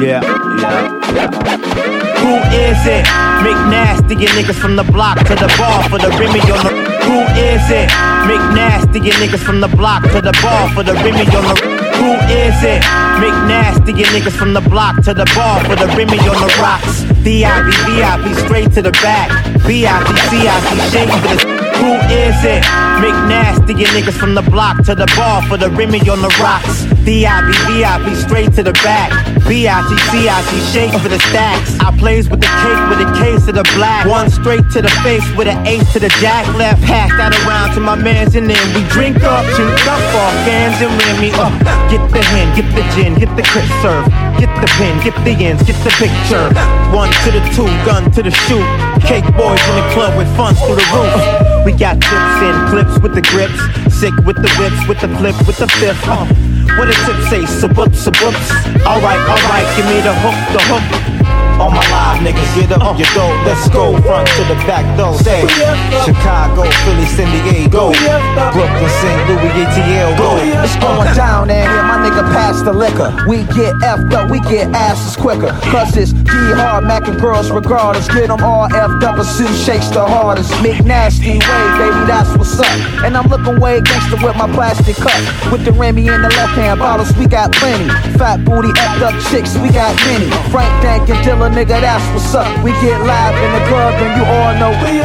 Speaker 21: Yeah, yeah, yeah. Who is it? McNasty, you niggas from the block to the bar for the Remy on the. Who is it? McNasty, you niggas from the block to the bar for the Remy on the. Who is it? McNasty, you niggas from the block to the bar for the Remy on the rocks. VIP, VIP, straight to the back. VIP, VIP, shake for the. Who is it? McNasty, you niggas from the block to the bar for the Remy on the rocks. VIP, VIP, straight to the back. VIP, VIP, shake for the stacks. I plays with the cake with a case of the black. One straight to the face with an ace to the jack. Left, pass that around to my mans and then we drink up, drink up off cans and Remy. Uh, get the hen, get the gin, get the crisp serve. Get the pin, get the ends, get the picture. One to the two, gun to the shoot. Cake boys in the club with funds through the roof. We got tips and clips with the grips. Sick with the whips, with the flip, with the fifth. Uh, what a tip say? Saboops, saboops. Alright, alright, give me the hook, the hook. All my live niggas, get up your dough. Let's go front to the back door. Say Chicago, Philly, San Diego, Brooklyn, St. Louis, ATL. Go.
Speaker 23: It's going down down here, my nigga pass the liquor. We get effed up, we get asses quicker. Cause it's D hard, Mac and girls regardless. Get them all effed up, a suit shakes the hardest. Make nasty way, baby, that's what's up. And I'm looking way gangster with my plastic cup. With the Remy in the left hand bottles, we got plenty. Fat booty, effed up chicks, we got many. Frank Dank and Dilla, nigga, that's what's up. We get live in the club and you all know we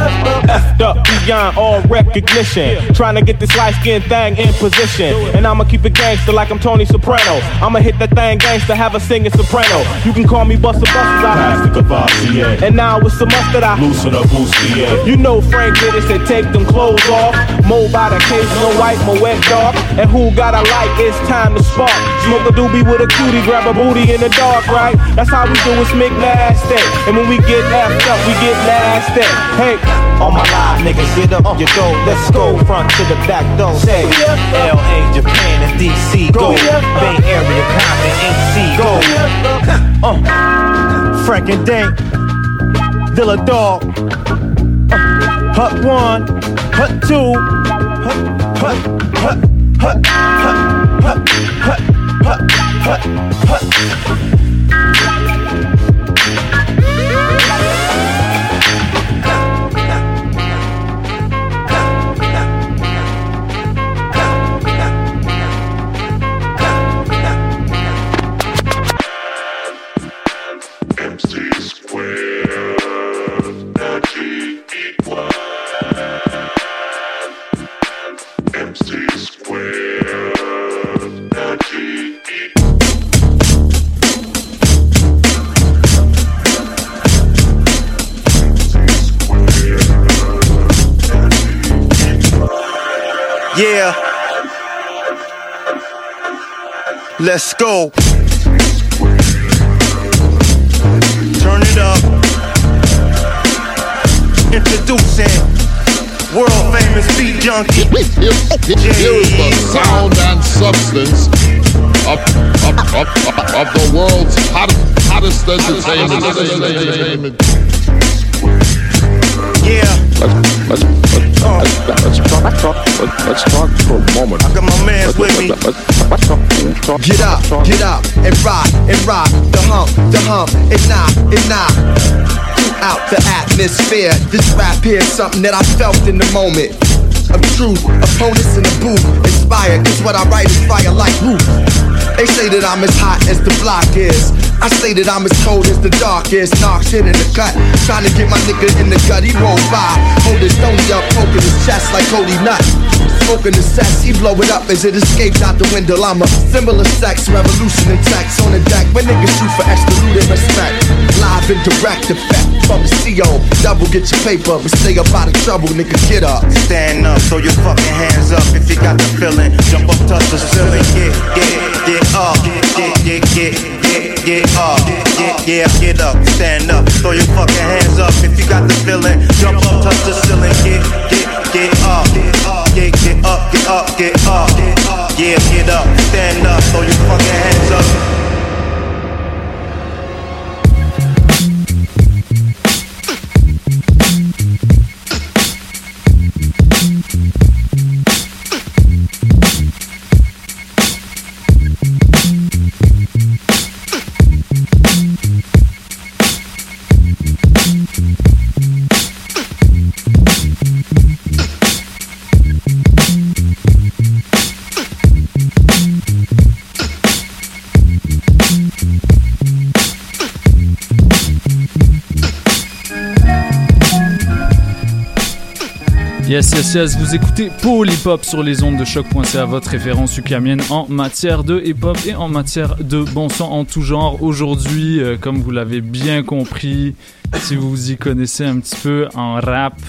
Speaker 18: effed up beyond all recognition. Trying to get this light skin thing in position. And I'ma keep it gangster like I'm Tony Soprano. I'ma hit that thing gangster, have a singing soprano. You can call me Buster Busters, I
Speaker 7: Pass the Courvoisier.
Speaker 18: And now with some mustard, I
Speaker 7: Loosen up Bustier.
Speaker 18: You know Frank did it, said take them clothes off. Mo by the case, no white, mo wet dog. And who got a light, it's time to spark. Smoke a doobie with a cutie, grab a booty in the dark, right? That's how we do it, Smick nasty. And when we get effed up, we get nasty. Hey,
Speaker 21: all my live niggas, get up your dough. Let's go front to the back door. Say LA, Japan, and DC. Go. Bay Area, Compton, NC. Go. Uh, Frank and Dank. Dilla Dog. Uh, hut one, hut two. Hut, hut, hut, hut, hut, hut, hut, hut, hut, hut. Let's go. Turn it up. Introducing world famous beat junkie.
Speaker 19: Here is the sound and substance of, of, of, of, the world's hot, hottest entertainment. Let's, let's, let's, let's, talk, talk, let's, talk for a moment.
Speaker 21: I got my mans with me.
Speaker 19: Talk, talk,
Speaker 24: Get up, get up, and rock, and rock. The hump, the hump, and knock, and knock. Throughout the atmosphere, this rap here is something that I felt in the moment. Of truth, opponents in the booth, inspired, cause what I write is fire like roof. They say that I'm as hot as the block is. I say that I'm as cold as the dark is. Knock shit in the cut. Trying to get my nigga in the gut. He rolled by. Hold his stony up, poking his chest like Cody Nut. Smoking the sex, he blow it up as it escapes out the window. I'm a symbol of sex, revolution and tax on the deck. When niggas shoot for extra loot and respect. Live and direct effect from the CO. Double get your paper, but stay up out of trouble, nigga. Get up.
Speaker 21: Stand up, throw your fucking hands up if you got the feeling. Jump up, touch the ceiling. Get, get, get up. Get, get, get, get, up. Get, yeah, get up. Stand up, throw your fucking hands up if you got the feeling. Jump up, touch the ceiling. Get, get, get up. Get, get up, get up, get up. Yeah, get up. Stand up, throw your fucking hands up.
Speaker 25: Yes, yes, yes, vous écoutez Paul Hip Hop sur les ondes de choc.ca, votre référence ukamienne en matière de hip hop et en matière de bon son en tout genre. Aujourd'hui, euh, comme vous l'avez bien compris, si vous vous y connaissez un petit peu en rap,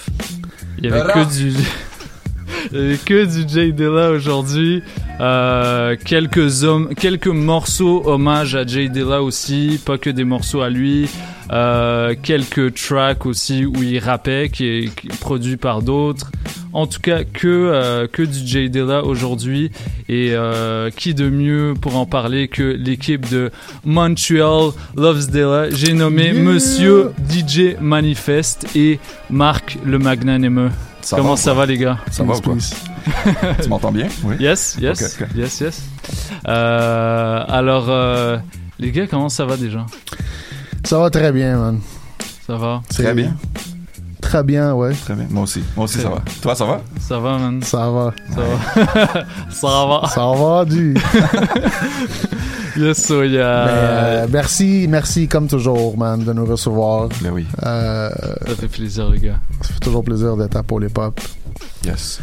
Speaker 25: il y avait que du. Il y avait que du Jay Dilla aujourd'hui. Euh, quelques, hommes, quelques morceaux hommage à Jay Dilla aussi, pas que des morceaux à lui. Euh, quelques tracks aussi où il rappait, qui est, qui est produit par d'autres. En tout cas, que, euh, que du Jay Dilla aujourd'hui. Et euh, qui de mieux pour en parler que l'équipe de Montreal Loves Dilla? J'ai nommé
Speaker 26: Yeah.
Speaker 25: Monsieur DJ Manifest et Marc le Magnanimeux.
Speaker 26: Ça
Speaker 25: Comment
Speaker 26: va
Speaker 25: ça
Speaker 26: quoi?
Speaker 25: va les gars?
Speaker 26: Ça va ou quoi? tu m'entends bien? Oui.
Speaker 25: Yes, yes, yes, yes. Euh, alors, euh, les gars, comment ça va déjà?
Speaker 27: Ça va très bien, man.
Speaker 25: Ça va?
Speaker 26: Très bien.
Speaker 27: Très bien, ouais.
Speaker 26: Très bien. Moi aussi. Moi aussi, ça va. Toi, ça va?
Speaker 25: Ça va, man.
Speaker 27: Ça va.
Speaker 25: Ça va. ça va.
Speaker 27: Ça va, du.
Speaker 25: yes, so.
Speaker 27: Mais, euh, merci, merci comme toujours, man, de nous recevoir.
Speaker 26: Ben oui.
Speaker 27: Euh,
Speaker 25: Ça fait plaisir, les gars.
Speaker 27: ça fait toujours plaisir d'être à Pôle Hip Hop.
Speaker 26: Yes.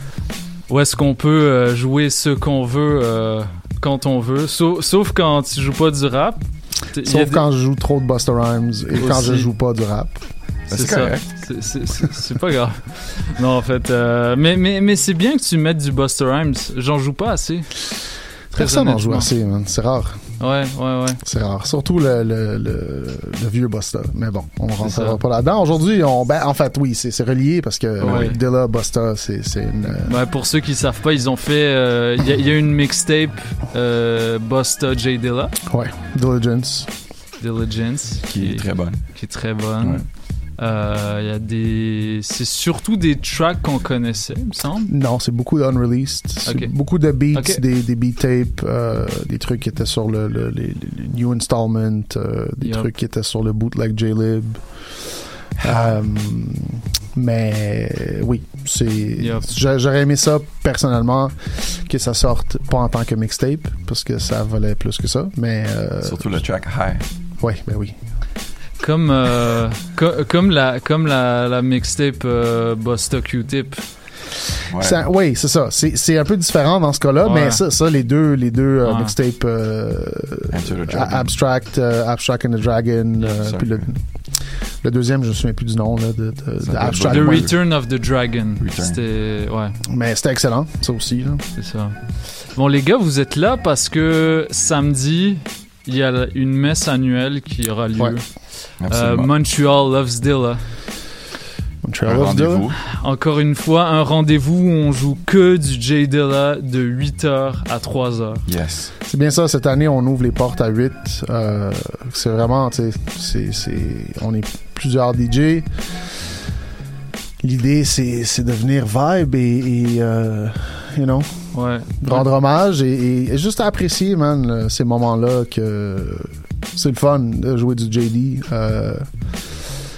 Speaker 25: Où est-ce qu'on peut euh, jouer ce qu'on veut euh, quand on veut Sauf, sauf quand tu joues pas du rap.
Speaker 27: Sauf
Speaker 25: des-
Speaker 27: quand je joue trop de Busta Rhymes et quand je joue pas du rap.
Speaker 25: C'est ça. C'est- pas grave. Non, en fait. euh, mais mais, mais c'est bien que tu mettes du Buster Rhymes. J'en joue pas assez.
Speaker 27: Personne n'en joue assez, man. C'est rare.
Speaker 25: Ouais, ouais, ouais.
Speaker 27: C'est rare. Surtout le, le, le, le vieux Busta. Mais bon, on ne rentrera pas là-dedans. Aujourd'hui, on, ben, en fait, oui, c'est c'est relié parce que
Speaker 25: Ouais.
Speaker 27: Dilla, Busta, c'est c'est une. euh,
Speaker 25: Ouais, pour ceux qui savent pas, ils ont fait. euh, Il y, a- il y a une mixtape euh, Busta J Dilla.
Speaker 27: Ouais, Diligence.
Speaker 25: Diligence.
Speaker 26: Qui est très bonne.
Speaker 25: Qui est très bonne.
Speaker 26: Ouais.
Speaker 25: Euh, Il y a des. C'est surtout des tracks qu'on connaissait, il me semble.
Speaker 27: Non, c'est beaucoup d'unreleased. Beaucoup de beats, des, des beat tapes, euh, des trucs qui étaient sur le, le- les, les New Installment, euh, des trucs qui étaient sur le bootleg J-Lib. Euh, mais oui, c'est. j'a- J'aurais aimé ça personnellement que ça sorte pas en tant que mixtape parce que ça valait plus que ça. Mais euh,
Speaker 26: Surtout le track High.
Speaker 27: ouais, ben oui.
Speaker 25: Comme, euh, co- comme la, comme la, la mixtape euh, Busta Q-Tip.
Speaker 27: Ça- oui, c'est ça. C'est c'est un peu différent dans ce cas-là,
Speaker 25: Ouais.
Speaker 27: mais ça, ça, les deux, les deux euh,
Speaker 25: Ouais.
Speaker 27: mixtapes euh, Abstract, euh, Abstract and the Dragon, puis le, le deuxième, je me souviens plus du nom là, de, de- de Abstract.
Speaker 25: The
Speaker 27: ouais.
Speaker 25: Return of the Dragon. C'était. Ouais.
Speaker 27: Mais c'était excellent, ça aussi. Là.
Speaker 25: C'est ça. Bon, les gars, vous êtes là parce que samedi, il y a une messe annuelle qui aura lieu. Euh. Montreal Loves Dilla.
Speaker 27: Montreal
Speaker 26: Un
Speaker 27: Loves Dilla.
Speaker 26: rendez-vous.
Speaker 25: Encore une fois, un rendez-vous où on joue que du J Dilla de 8h à 3h.
Speaker 26: Yes.
Speaker 27: C'est bien ça, cette année, on ouvre les portes à 8. Euh, c'est vraiment, tu sais, c'est- c'est- on est plusieurs DJ. L'idée, c'est de venir vibe et, et, euh, you know,
Speaker 25: Ouais.
Speaker 27: rendre hommage et, et- et juste apprécier, man, euh, ces moments-là que c'est le fun de jouer du JD. Euh,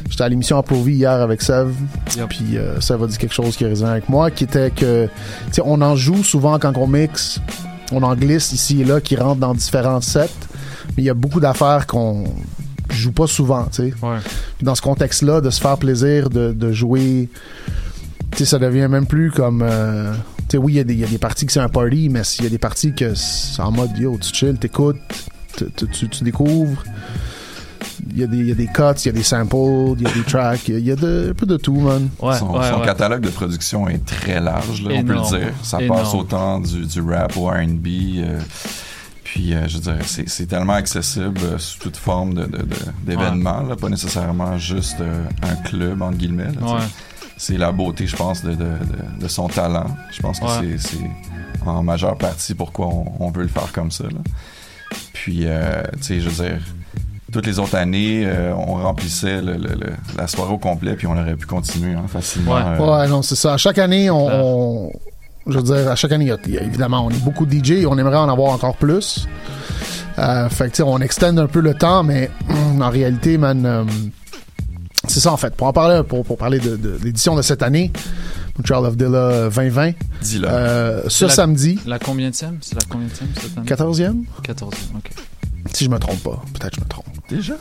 Speaker 27: J'étais à l'émission Approvie hier avec Sev,
Speaker 25: Yep.
Speaker 27: puis euh, Sev a dit quelque chose qui résonne avec moi, qui était que, tu sais, on en joue souvent quand on mixe, on en glisse ici et là qui rentrent dans différents sets, mais il y a beaucoup d'affaires qu'on joue pas souvent, tu sais.
Speaker 25: Ouais.
Speaker 27: Dans ce contexte-là, de se faire plaisir, de, de jouer, tu sais, ça devient même plus comme. euh, tu sais, oui, il y, a des- il y a des parties que c'est un party, mais il y a des parties que c'est en mode yo, tu chill, t'écoutes, tu, tu- tu- tu découvres. Il y, a des, il y a des cuts, il y a des samples, il y a des tracks, il y a- de- un peu de tout, man.
Speaker 25: Ouais,
Speaker 26: son
Speaker 25: ouais,
Speaker 26: son
Speaker 25: ouais.
Speaker 26: catalogue de production est très large, là, on peut le dire. Ça
Speaker 25: Énorme.
Speaker 26: passe autant du, du rap au RB. euh, puis, euh, je veux dire, c'est c'est tellement accessible euh, sous toute forme de- de- de- d'événements, là, pas nécessairement juste euh, un club, entre guillemets. C'est la beauté, je pense, de, de- de- de son talent. Je pense que
Speaker 25: Ouais.
Speaker 26: c'est- c'est en majeure partie pourquoi on, on veut le faire comme ça. là. Puis, euh, tu sais, je veux dire, toutes les autres années, euh, on remplissait le- le- le- la soirée au complet, puis on aurait pu continuer hein, facilement.
Speaker 25: Ouais.
Speaker 26: euh,
Speaker 27: Ouais, non, c'est ça. À chaque année, on, on- je veux dire, à chaque année, il y a- évidemment, on est beaucoup de DJ, on aimerait en avoir encore plus. Euh, fait que, tu sais, on extend un peu le temps, mais en réalité, man, euh, c'est ça en fait. Pour en parler, pour, pour parler de, de l'édition de cette année, Montreal of Dilla 2020,
Speaker 26: Dis-le.
Speaker 27: euh, ce
Speaker 25: C'est la-
Speaker 27: samedi,
Speaker 25: La combien C'est la combien cette année?
Speaker 27: 14e,
Speaker 25: 14e, ok.
Speaker 27: si je me trompe pas. Peut-être que je me trompe.
Speaker 26: Déjà?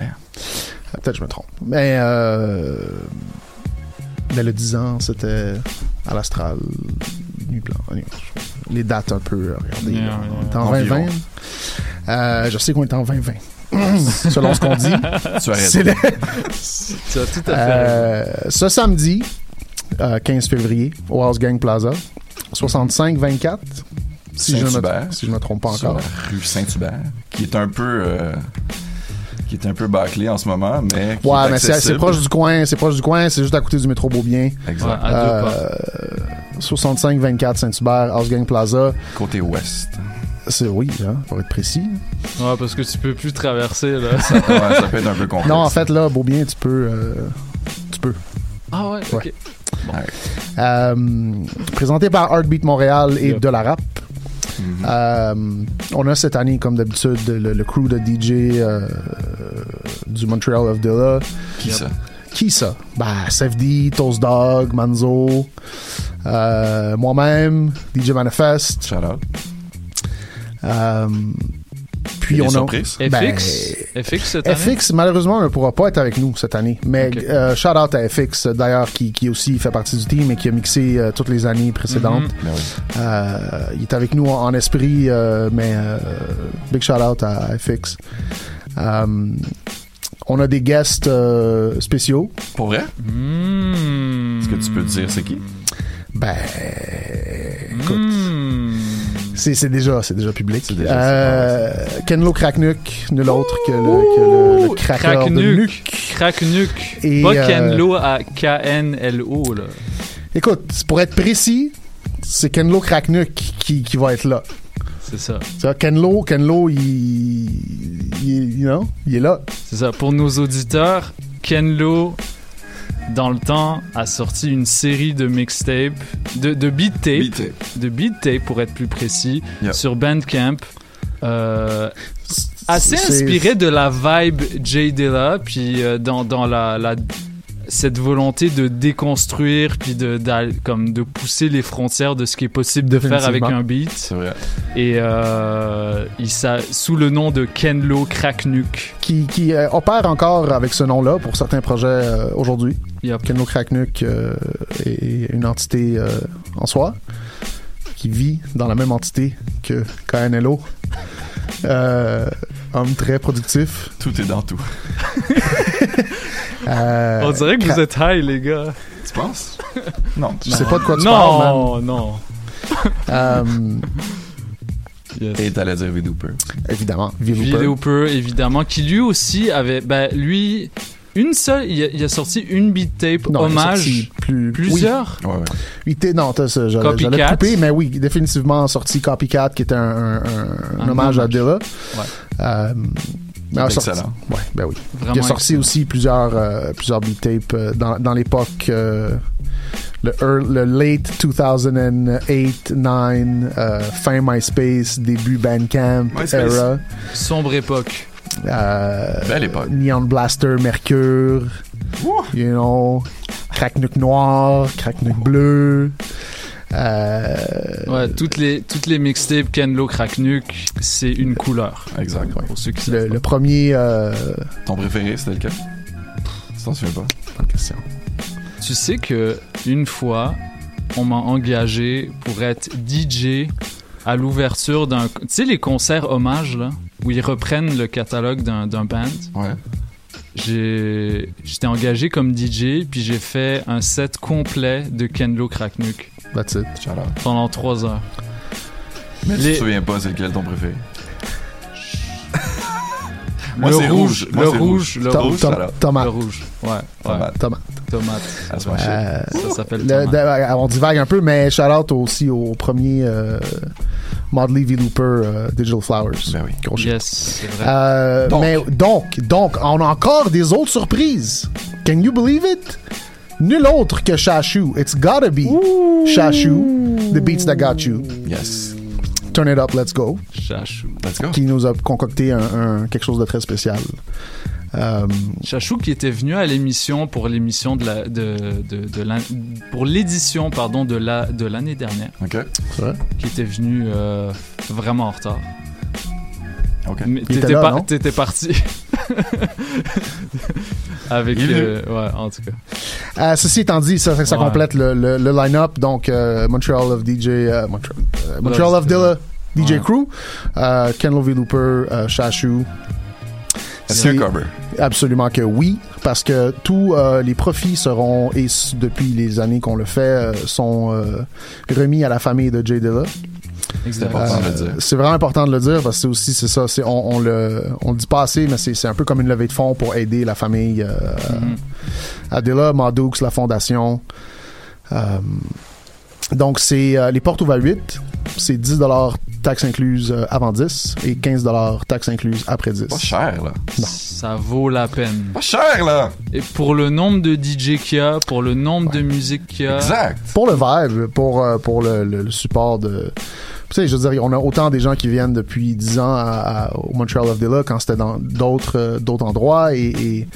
Speaker 27: Euh, Peut-être que je me trompe. Mais euh, Mais le 10 ans, c'était à l'Astral, Nuit Blanche. Les dates un peu, euh, regardez.
Speaker 25: Yeah,
Speaker 27: là,
Speaker 25: yeah.
Speaker 27: on est en
Speaker 26: Environ.
Speaker 27: 2020. Euh, je sais qu'on est en 2020. Selon ce qu'on dit.
Speaker 26: Tu as raison.
Speaker 27: Le-
Speaker 25: Tu as tout à fait
Speaker 27: Euh, ce samedi, euh, 15 février, au House Gang Plaza, 65-24. Si je, ne me,
Speaker 26: Saint-Hubert.
Speaker 27: si je me trompe pas
Speaker 26: Sur
Speaker 27: encore.
Speaker 26: la rue Saint-Hubert, qui est un peu. euh, qui est un peu bâclé en ce moment, mais. Qui
Speaker 27: Ouais,
Speaker 26: est
Speaker 27: mais c'est proche du coin, c'est proche du coin, c'est juste à côté du métro Beaubien.
Speaker 26: Exact.
Speaker 25: Ouais, à deux pas.
Speaker 27: Euh, 65-24 Saint-Hubert, House Gang Plaza.
Speaker 26: Côté ouest.
Speaker 27: C'est oui, hein, pour être précis.
Speaker 25: Ouais, parce que tu peux plus traverser, là.
Speaker 26: Ouais, ça peut être un peu complexe.
Speaker 27: Non, en fait, là, Beaubien, tu peux. euh, tu peux.
Speaker 25: Ah ouais, ok.
Speaker 27: Euh, présenté par Heartbeat Montréal et
Speaker 25: Yep.
Speaker 27: de la rap. Euh, on a cette année, comme d'habitude, le, le crew de DJ euh, du Montreal of Dilla.
Speaker 26: Qui ça?
Speaker 27: Qui ça? Bah, SFD, Toast Dog, Manzo, euh, moi-même, DJ Manifest.
Speaker 26: Shout out.
Speaker 27: Puis on a
Speaker 26: surprises?
Speaker 27: Ben,
Speaker 25: FX? FX cette année?
Speaker 27: FX, malheureusement, ne pourra pas être avec nous cette année. Mais euh, shout out à FX, d'ailleurs, qui, qui aussi fait partie du team et qui a mixé euh, toutes les années précédentes.
Speaker 25: Mhm.
Speaker 26: Ben.
Speaker 27: Euh, il est avec nous en, en esprit, euh, mais euh, big shout out à, FX. On a des guests euh, spéciaux.
Speaker 26: Pour vrai?
Speaker 25: Hmm.
Speaker 26: Est-ce que tu peux te dire c'est qui?
Speaker 27: Ben, écoute,
Speaker 25: Hmm.
Speaker 27: C'est c'est déjà, c'est déjà public.
Speaker 26: C'est déjà-
Speaker 27: Euh, Kenlo Kraknuk, nul autre que le, que le. Et,
Speaker 25: Pas
Speaker 27: euh,
Speaker 25: Kenlo à K-N-L-O, là.
Speaker 27: Écoute, pour être précis, c'est Kenlo Kraknuk qui, qui va être là.
Speaker 25: C'est ça.
Speaker 27: Vois, Kenlo, Kenlo, il, il, you know, il est là.
Speaker 25: C'est ça. Pour nos auditeurs, Kenlo, dans le temps, a sorti une série de mixtapes, de, de beat tape,
Speaker 26: Beat tape.
Speaker 25: de beat tape pour être plus précis,
Speaker 26: Yep.
Speaker 25: sur Bandcamp. Euh, assez inspiré de la vibe Jay Dilla, puis euh, dans, dans la, la- cette volonté de déconstruire, puis de, comme de pousser les frontières de ce qui est possible de faire avec un beat.
Speaker 26: Vrai.
Speaker 25: Et euh, il sous le nom de Kenlo Kraknuk.
Speaker 27: Qui, qui euh, opère encore avec ce nom-là pour certains projets euh, aujourd'hui.
Speaker 25: Yep.
Speaker 27: Kenlo Kraknuk euh, est une entité euh, en soi qui vit dans la même entité que KNLO. Euh, homme très productif.
Speaker 26: Tout est dans tout.
Speaker 27: Euh,
Speaker 25: On dirait que vous êtes high, les gars.
Speaker 26: Tu penses? Non.
Speaker 27: Je sais pas de quoi tu parles,
Speaker 25: Non, non.
Speaker 27: Euh,
Speaker 26: Et t'allais dire Vidooper.
Speaker 27: évidemment.
Speaker 25: Vidooper, évidemment, qui lui aussi avait. Ben, lui. Une seule. Il a, il a sorti une beat tape
Speaker 27: Non, il a
Speaker 25: hommage.
Speaker 27: sorti plus,
Speaker 25: Plusieurs?
Speaker 26: Ouais, ouais.
Speaker 27: Il était, non, j'allais couper, mais oui, définitivement sorti Copycat, qui était un, un- un- un
Speaker 25: Un
Speaker 27: hommage à. Dilla.
Speaker 25: Ouais.
Speaker 27: Euh, mais
Speaker 26: C'est
Speaker 27: a sorti-
Speaker 26: excellent.
Speaker 27: Ouais, ben oui.
Speaker 25: Vraiment
Speaker 27: il a sorti
Speaker 25: excellent.
Speaker 27: aussi plusieurs, euh, plusieurs beat tapes euh, dans, dans l'époque, euh, le, le late 2008, 9, euh, fin MySpace, début Bandcamp,
Speaker 26: MySpace.
Speaker 27: era.
Speaker 25: Sombre époque.
Speaker 27: Euh,
Speaker 26: Belle époque.
Speaker 27: Neon Blaster Mercure, you know, Cracknuck noir, Cracknuck bleu. Euh,
Speaker 25: Ouais, toutes les, toutes les mixtapes Kenlo Kraknuk, c'est une couleur.
Speaker 26: Exact.
Speaker 25: Pour ceux qui
Speaker 27: le,
Speaker 25: savent.
Speaker 27: le premier. Euh,
Speaker 26: Ton préféré, c'était lequel? T'en souviens pas?
Speaker 27: bonne question.
Speaker 25: Tu sais que une fois, on m'a engagé pour être DJ à l'ouverture d'un. Tu sais, les concerts hommages, là, où ils reprennent le catalogue d'un d'un band.
Speaker 26: Ouais.
Speaker 25: J'ai- J'étais engagé comme DJ, puis j'ai fait un set complet de Kenlo Kraknuk
Speaker 27: That's it.
Speaker 26: Shout out.
Speaker 25: pendant trois heures.
Speaker 26: Mais tu
Speaker 25: Les-
Speaker 26: te souviens pas, c'est lequel ton préféré?
Speaker 25: Le
Speaker 26: Moi, c'est
Speaker 25: rouge,
Speaker 26: rouge. Moi,
Speaker 25: le rouge, le rouge.
Speaker 27: Tomate.
Speaker 25: Le rouge, ouais. ouais.
Speaker 26: Tomate.
Speaker 27: Tomate.
Speaker 25: Tomate.
Speaker 26: That's my shit.
Speaker 27: Euh,
Speaker 25: Ça s'appelle
Speaker 27: le-
Speaker 25: tomate.
Speaker 27: de- on divague un peu, mais shout out aussi au premier euh, Modley V Looper euh, Digital Flowers.
Speaker 26: Ben oui.
Speaker 27: Gros.
Speaker 25: Yes, c'est vrai.
Speaker 27: Euh,
Speaker 26: Donc.
Speaker 27: Mais donc, donc, on a encore des autres surprises. Can you believe it? Nul autre que Shashu. It's gotta be Shashu, the beats that got you.
Speaker 26: Yes.
Speaker 27: Turn it up, let's go.
Speaker 25: Chachou.
Speaker 26: Let's go.
Speaker 27: Qui nous a concocté un, un- quelque chose de très spécial. Euh,
Speaker 25: Chachou qui était venu à l'émission pour l'émission de la de, de, de l'an- pour l'édition pardon de la de l'année dernière
Speaker 26: OK.
Speaker 27: c'est vrai?
Speaker 25: qui était venu euh, vraiment en retard.
Speaker 26: OK.
Speaker 25: Mais t'étais
Speaker 27: là,
Speaker 25: parti avec euh, ouais en tout cas.
Speaker 27: Euh, ceci étant dit, ça, ça
Speaker 25: Ouais.
Speaker 27: complète le, le, le line-up. Donc, euh, Montreal of DJ, euh, Montreal, euh, Montreal of Dilla, DJ
Speaker 26: Ouais.
Speaker 27: Crew, euh, Ken Lovey Looper, euh, Shashu.
Speaker 26: Cover?
Speaker 27: Absolument que oui, parce que tous euh, les profits seront, et depuis les années qu'on le fait, euh, sont euh, remis à la famille de Jay Dilla.
Speaker 26: C'est important de le dire.
Speaker 27: C'est vraiment important de le dire parce que c'est aussi, c'est ça, c'est, on, on le, on le dit pas assez, mais c'est, c'est un peu comme une levée de fonds pour aider la famille euh, Adela, Maddoux, la fondation. Euh, donc, c'est euh, les portes ouvrent à 8. C'est 10 taxes incluses euh, avant 10 et 15 taxes incluses après 10.
Speaker 26: Pas cher, là.
Speaker 25: Ça vaut la peine.
Speaker 26: Pas cher, là!
Speaker 25: Et pour le nombre de DJ qu'il y a, pour le nombre de musique qu'il y a.
Speaker 27: Pour le vibe, pour, euh, pour le, le- le support de. Tu sais, je veux dire, on a autant des gens qui viennent depuis 10 ans à- à- au Montreal of Dilla quand c'était dans d'autres euh, d'autres endroits et, et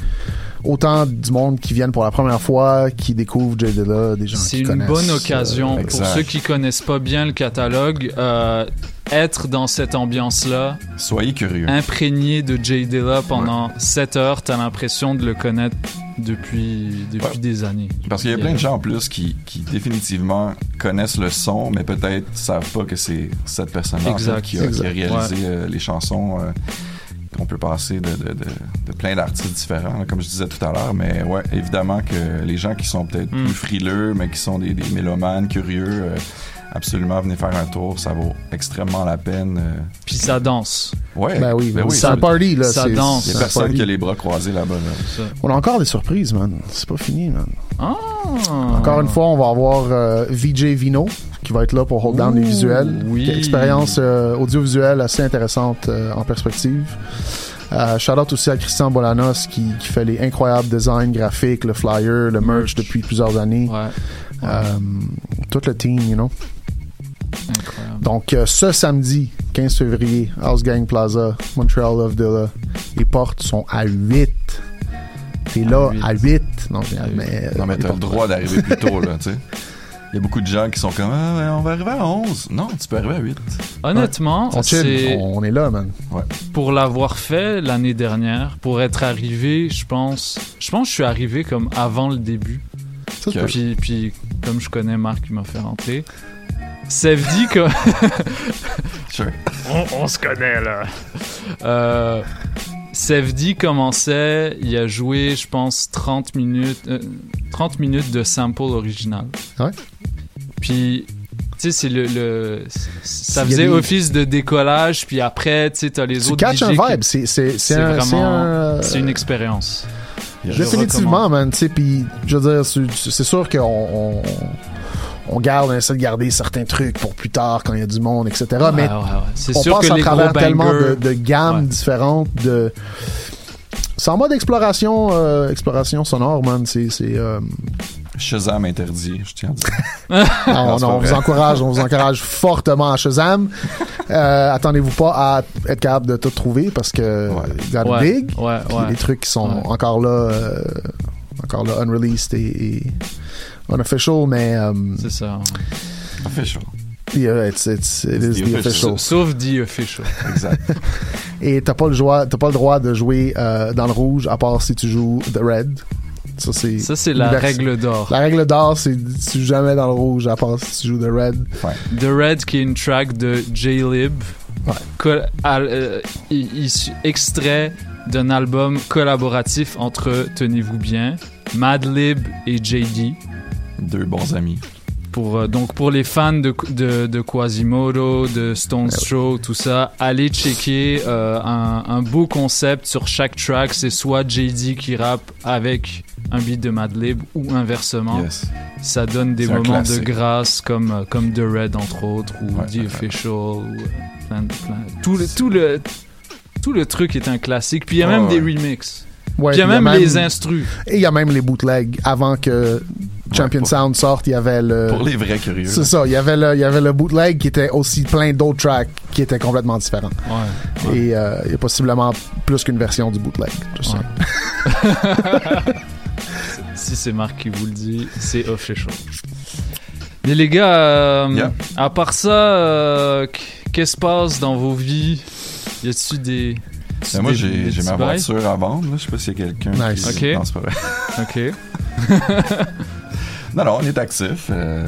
Speaker 27: autant du monde qui viennent pour la première fois, qui découvrent Jay Dilla, des gens
Speaker 25: C'est
Speaker 27: qui
Speaker 25: une
Speaker 27: connaissent.
Speaker 25: bonne occasion
Speaker 27: euh,
Speaker 25: pour ceux qui connaissent pas bien le catalogue, euh, être dans cette ambiance-là.
Speaker 26: Soyez curieux.
Speaker 25: Imprégné de Jay Dilla pendant 7 heures, t'as l'impression de le connaître depuis, depuis des années.
Speaker 26: Parce qu'il y a plein de gens en plus qui, qui définitivement connaissent le son, mais peut-être savent pas que c'est cette personne-là en fait,
Speaker 25: Exact.
Speaker 26: qui, a, qui a
Speaker 25: Exact.
Speaker 26: réalisé
Speaker 25: Ouais.
Speaker 26: euh, les chansons. euh, qu'on peut passer de, de, de, de plein d'artistes différents, là, comme je disais tout à l'heure. Mais ouais, évidemment que les gens qui sont peut-être
Speaker 25: Mm.
Speaker 26: plus frileux, mais qui sont des, des mélomanes curieux, euh, absolument venez faire un tour. Ça vaut extrêmement la peine. euh.
Speaker 25: Puis ça danse.
Speaker 26: Ouais.
Speaker 27: Ben oui,
Speaker 26: ben oui,
Speaker 27: c'est un party, là.
Speaker 25: Ça danse.
Speaker 26: Il y a personne qui a les bras croisés là-bas. là.
Speaker 27: On a encore des surprises, man. C'est pas fini, man.
Speaker 25: Ah.
Speaker 27: Encore une fois, on va avoir euh, VJ Vino qui va être là pour hold down les visuels.
Speaker 25: oui.
Speaker 27: Expérience euh, audiovisuelle assez intéressante euh, en perspective. Euh, shout out aussi à Christian Bolanos qui, qui fait les incroyables designs graphiques, le flyer, le merch depuis plusieurs années. Euh, tout le team, you know. Donc, euh, ce samedi, 15 février, House Gang Plaza, Montreal of Dilla, les portes sont à 8. T'es là à 8. Non, mais,
Speaker 26: Non, mais
Speaker 27: les
Speaker 26: t'as le droit d'arriver plus tôt, là, tu sais. Il y a beaucoup de gens qui sont comme, ah, on va arriver à 11. Non, tu peux arriver à 8.
Speaker 25: Honnêtement,
Speaker 27: On chill,
Speaker 25: c'est
Speaker 27: on est là, man.
Speaker 26: Ouais.
Speaker 25: pour l'avoir fait l'année dernière, pour être arrivé, je pense, je pense que je suis arrivé comme avant le début.
Speaker 27: Ça,
Speaker 25: puis, puis comme je connais Marc qui m'a fait rentrer, Que on, on se connaît là. Euh, Sevdi commençait, il a joué, je pense, 30 minutes, euh, 30 minutes de sample original.
Speaker 27: Ouais.
Speaker 25: Puis, tu sais, c'est le, le- ça faisait
Speaker 27: des-
Speaker 25: office de décollage, puis après, tu sais, t'as les
Speaker 27: Tu
Speaker 25: autres
Speaker 27: catches
Speaker 25: DJ
Speaker 27: un
Speaker 25: qui-
Speaker 27: vibe, c'est- c'est- un- c'est
Speaker 25: vraiment,
Speaker 27: un-
Speaker 25: c'est une expérience. Je
Speaker 27: Définitivement, man. Tu sais, puis je veux dire, c'est- c'est sûr qu'on on, garde, on essaie de garder certains trucs pour plus tard quand il y a du monde, etc.
Speaker 25: Ouais,
Speaker 27: mais
Speaker 25: ouais, ouais. C'est
Speaker 27: on
Speaker 25: sûr
Speaker 27: passe
Speaker 25: que
Speaker 27: à
Speaker 25: les
Speaker 27: travers
Speaker 25: gros
Speaker 27: tellement de,
Speaker 25: bangers-
Speaker 27: de gammes
Speaker 25: Ouais.
Speaker 27: différentes de. C'est en mode exploration, euh, exploration sonore, man. C'est, c'est, euh,
Speaker 26: Shazam interdit, je tiens à dire.
Speaker 27: non, non, on vous encourage, on vous encourage fortement à Shazam. Euh, attendez-vous pas à être capable de tout trouver parce que
Speaker 25: Ouais,
Speaker 27: big.
Speaker 25: ouais,
Speaker 27: Puis
Speaker 25: ouais.
Speaker 27: les trucs qui sont
Speaker 25: Ouais.
Speaker 27: encore là, euh, encore là, unreleased et, et unofficial, mais. euh,
Speaker 25: C'est ça.
Speaker 26: Official.
Speaker 27: Yeah, it's, it's, it is
Speaker 25: the
Speaker 27: the
Speaker 25: official.
Speaker 27: official.
Speaker 25: Sauf the official.
Speaker 26: Exact.
Speaker 27: Et t'as pas le droit, t'as pas le droit de jouer euh, dans le rouge à part si tu joues The Red. Ça c'est.
Speaker 25: Ça, c'est la règle d'or.
Speaker 27: La règle d'or, c'est tu joues jamais dans le rouge à part si tu joues The Red.
Speaker 25: The Red, qui est une track de J-Lib, col- al- euh, extrait d'un album collaboratif entre, tenez-vous bien, Madlib et JD.
Speaker 26: Deux bons amis.
Speaker 25: Pour, euh, donc pour les fans de, de, de Quasimodo, de Stone Throw, tout ça, allez checker euh, un, un beau concept sur chaque track. C'est soit JD qui rappe avec un beat de Madlib ou inversement.
Speaker 26: Yes.
Speaker 25: Ça donne des moments de grâce comme, euh, comme The Red entre autres ou The Official ou euh, plein de- plein- tout, le, tout, le, tout le truc est un classique. Puis il y a
Speaker 27: Ouais,
Speaker 25: même
Speaker 27: ouais.
Speaker 25: des remixes.
Speaker 27: Ouais,
Speaker 25: Puis il y a
Speaker 27: puis
Speaker 25: même les instrus.
Speaker 27: Et il y a même les bootlegs. Avant que Champion
Speaker 26: pour-
Speaker 27: Sound sorte, il y avait le.
Speaker 26: Pour les vrais curieux.
Speaker 27: C'est ça. Il y avait le, il y avait le bootleg qui était aussi plein d'autres tracks qui étaient complètement différents.
Speaker 25: Ouais.
Speaker 27: Et euh, il y a possiblement plus qu'une version du bootleg. Just saying.
Speaker 25: si c'est Marc qui vous le dit, c'est official. Mais les gars, euh,
Speaker 26: Yeah.
Speaker 25: à part ça, euh, qu'est-ce qui se passe dans vos vies? Y a-tu des.
Speaker 26: Ben, moi, j'ai ma voiture à vendre. là. Je sais pas s'il y a quelqu'un
Speaker 27: Nice.
Speaker 26: qui...
Speaker 25: Ok.
Speaker 26: Non, c'est pas vrai.
Speaker 25: Ok.
Speaker 26: non, non, on est actif. euh,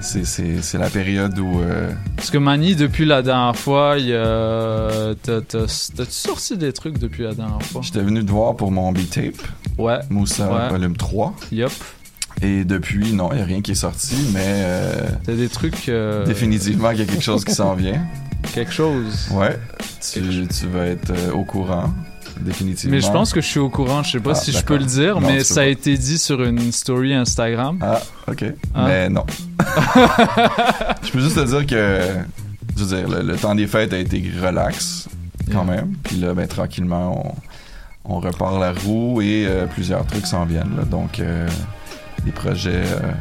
Speaker 26: c'est- la période où. euh,
Speaker 25: Parce que Mani, depuis la dernière fois, il t'as- T'as-tu sorti des trucs depuis la dernière fois?
Speaker 26: J'étais venu te voir pour mon B-Tape.
Speaker 25: Ouais.
Speaker 26: Moussa,
Speaker 25: Ouais.
Speaker 26: volume 3.
Speaker 25: Yup.
Speaker 26: Et depuis, non, il n'y a rien qui est sorti, mais. euh,
Speaker 25: T'as des trucs... euh,
Speaker 26: Définitivement qu'il y a quelque chose qui s'en vient.
Speaker 25: Quelque chose.
Speaker 26: Ouais. Tu, tu vas être euh, au courant. Définitivement.
Speaker 25: Mais je pense que je suis au courant, je sais pas
Speaker 26: Ah,
Speaker 25: si je peux le dire,
Speaker 26: Non,
Speaker 25: mais ça a été dit sur une story Instagram.
Speaker 26: Ah, ok.
Speaker 25: Hein?
Speaker 26: Mais non. je peux juste te dire que, je veux dire, le, le temps des fêtes a été relax, quand même. Puis là, ben, tranquillement, on, on repart la roue et euh, plusieurs trucs s'en viennent. là. Donc, euh, des projets euh,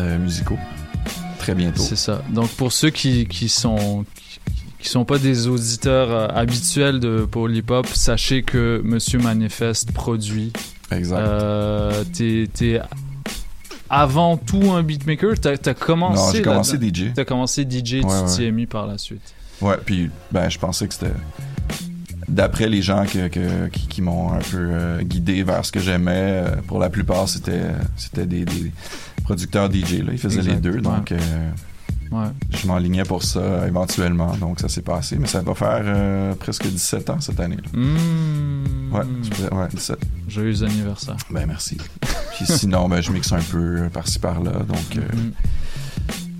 Speaker 26: euh, musicaux. Très bientôt.
Speaker 25: C'est ça. Donc pour ceux qui, qui sont qui, qui sont pas des auditeurs euh, habituels de Hop, sachez que Monsieur Manifeste produit.
Speaker 26: Exact.
Speaker 25: Euh, t'es, t'es avant tout un beatmaker. T'as, t'as commencé.
Speaker 26: Non, j'ai commencé. DJ.
Speaker 25: T'as commencé DJ.
Speaker 26: Ouais,
Speaker 25: tu
Speaker 26: ouais.
Speaker 25: t'y es mis par la suite.
Speaker 26: Ouais, puis ben, je pensais que c'était. D'après les gens que, que- qui, qui m'ont un peu euh, guidé vers ce que j'aimais, euh, pour la plupart, c'était c'était des, des producteurs DJ. Là. Ils faisaient les deux, donc euh,
Speaker 25: Ouais.
Speaker 26: je m'enlignais pour ça éventuellement. Donc ça s'est passé, mais ça va faire euh, presque 17 ans cette année. là.
Speaker 25: Mmh.
Speaker 26: Ouais, je ouais, 17.
Speaker 25: Joyeux anniversaire.
Speaker 26: Ben merci. Puis sinon, ben, je mixe un peu euh, par-ci par-là. Donc euh,
Speaker 25: Mhm.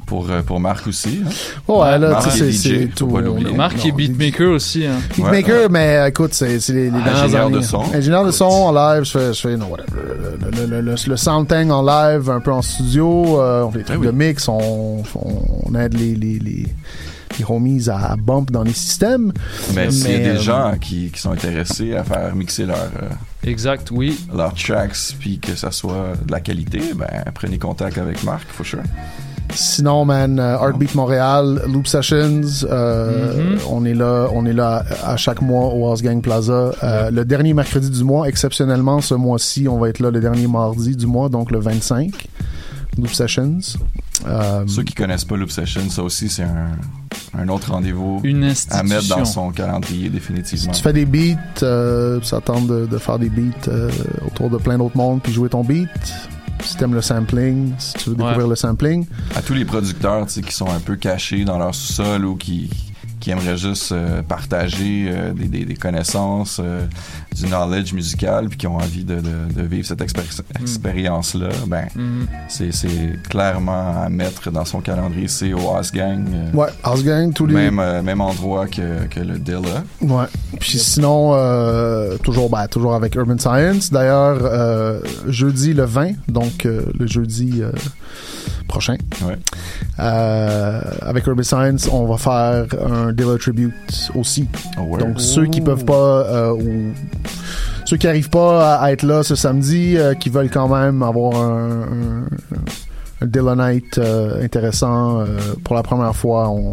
Speaker 26: Pour, euh, pour Marc aussi. hein.
Speaker 27: Ouais, là, tu sais,
Speaker 26: est
Speaker 27: c'est tout.
Speaker 26: l'oublier.
Speaker 25: Marc est beatmaker aussi. Hein.
Speaker 27: Beatmaker, mais écoute, c'est les, les
Speaker 26: Ingénieur de son.
Speaker 27: Ingénieur de son en live, je fais, je fais no, whatever, le, le, le, le, le sound thing en live, un peu en studio, euh, on fait des trucs de mix, on, on, aide les, les, les, homies à bump dans les systèmes.
Speaker 26: Mais s'il y a des
Speaker 27: euh,
Speaker 26: gens qui, qui sont intéressés à faire mixer leur, euh,
Speaker 25: Exact, oui.
Speaker 26: leurs tracks puis que ça soit de la qualité, ben prenez contact avec Marc, for sure.
Speaker 27: Sinon, man, euh, Heartbeat Montréal, Loop Sessions, euh,
Speaker 26: Mhm.
Speaker 27: on est là, on est là à chaque mois au House Gang Plaza. Euh, Le dernier mercredi du mois, exceptionnellement, ce mois-ci, on va être là le dernier mardi du mois, donc le 25. Loop Sessions. Euh,
Speaker 26: Ceux qui connaissent pas Loop Session, ça aussi c'est un, un autre rendez-vous
Speaker 25: Une
Speaker 26: à mettre dans son calendrier définitivement.
Speaker 27: tu fais des beats, euh, ça tente de, de faire des beats euh, autour de plein d'autres mondes, puis jouer ton beat. Si t'aimes le sampling, si tu veux découvrir le sampling.
Speaker 26: à tous les producteurs qui sont un peu cachés dans leur sous-sol ou qui, qui aimeraient juste euh, partager euh, des, des- des connaissances, euh, du knowledge musical, puis qui ont envie de, de- de vivre cette expéri- expérience-là, ben,
Speaker 27: Mhm.
Speaker 26: c'est, c'est clairement à mettre dans son calendrier. C'est au House Gang. euh,
Speaker 27: Ouais, House Gang, tous les...
Speaker 26: Même, euh, même endroit que, que le Dilla.
Speaker 27: Ouais. Puis sinon, euh, toujours, ben, toujours avec Urban Science. D'ailleurs, euh, jeudi le 20, donc euh, le jeudi prochain, euh, avec Urban Science, on va faire un Dilla Tribute aussi. Donc ceux qui peuvent pas euh, ou ceux qui arrivent pas à être là ce samedi, euh, qui veulent quand même avoir un, un, un Dilla Night intéressant pour la première fois, on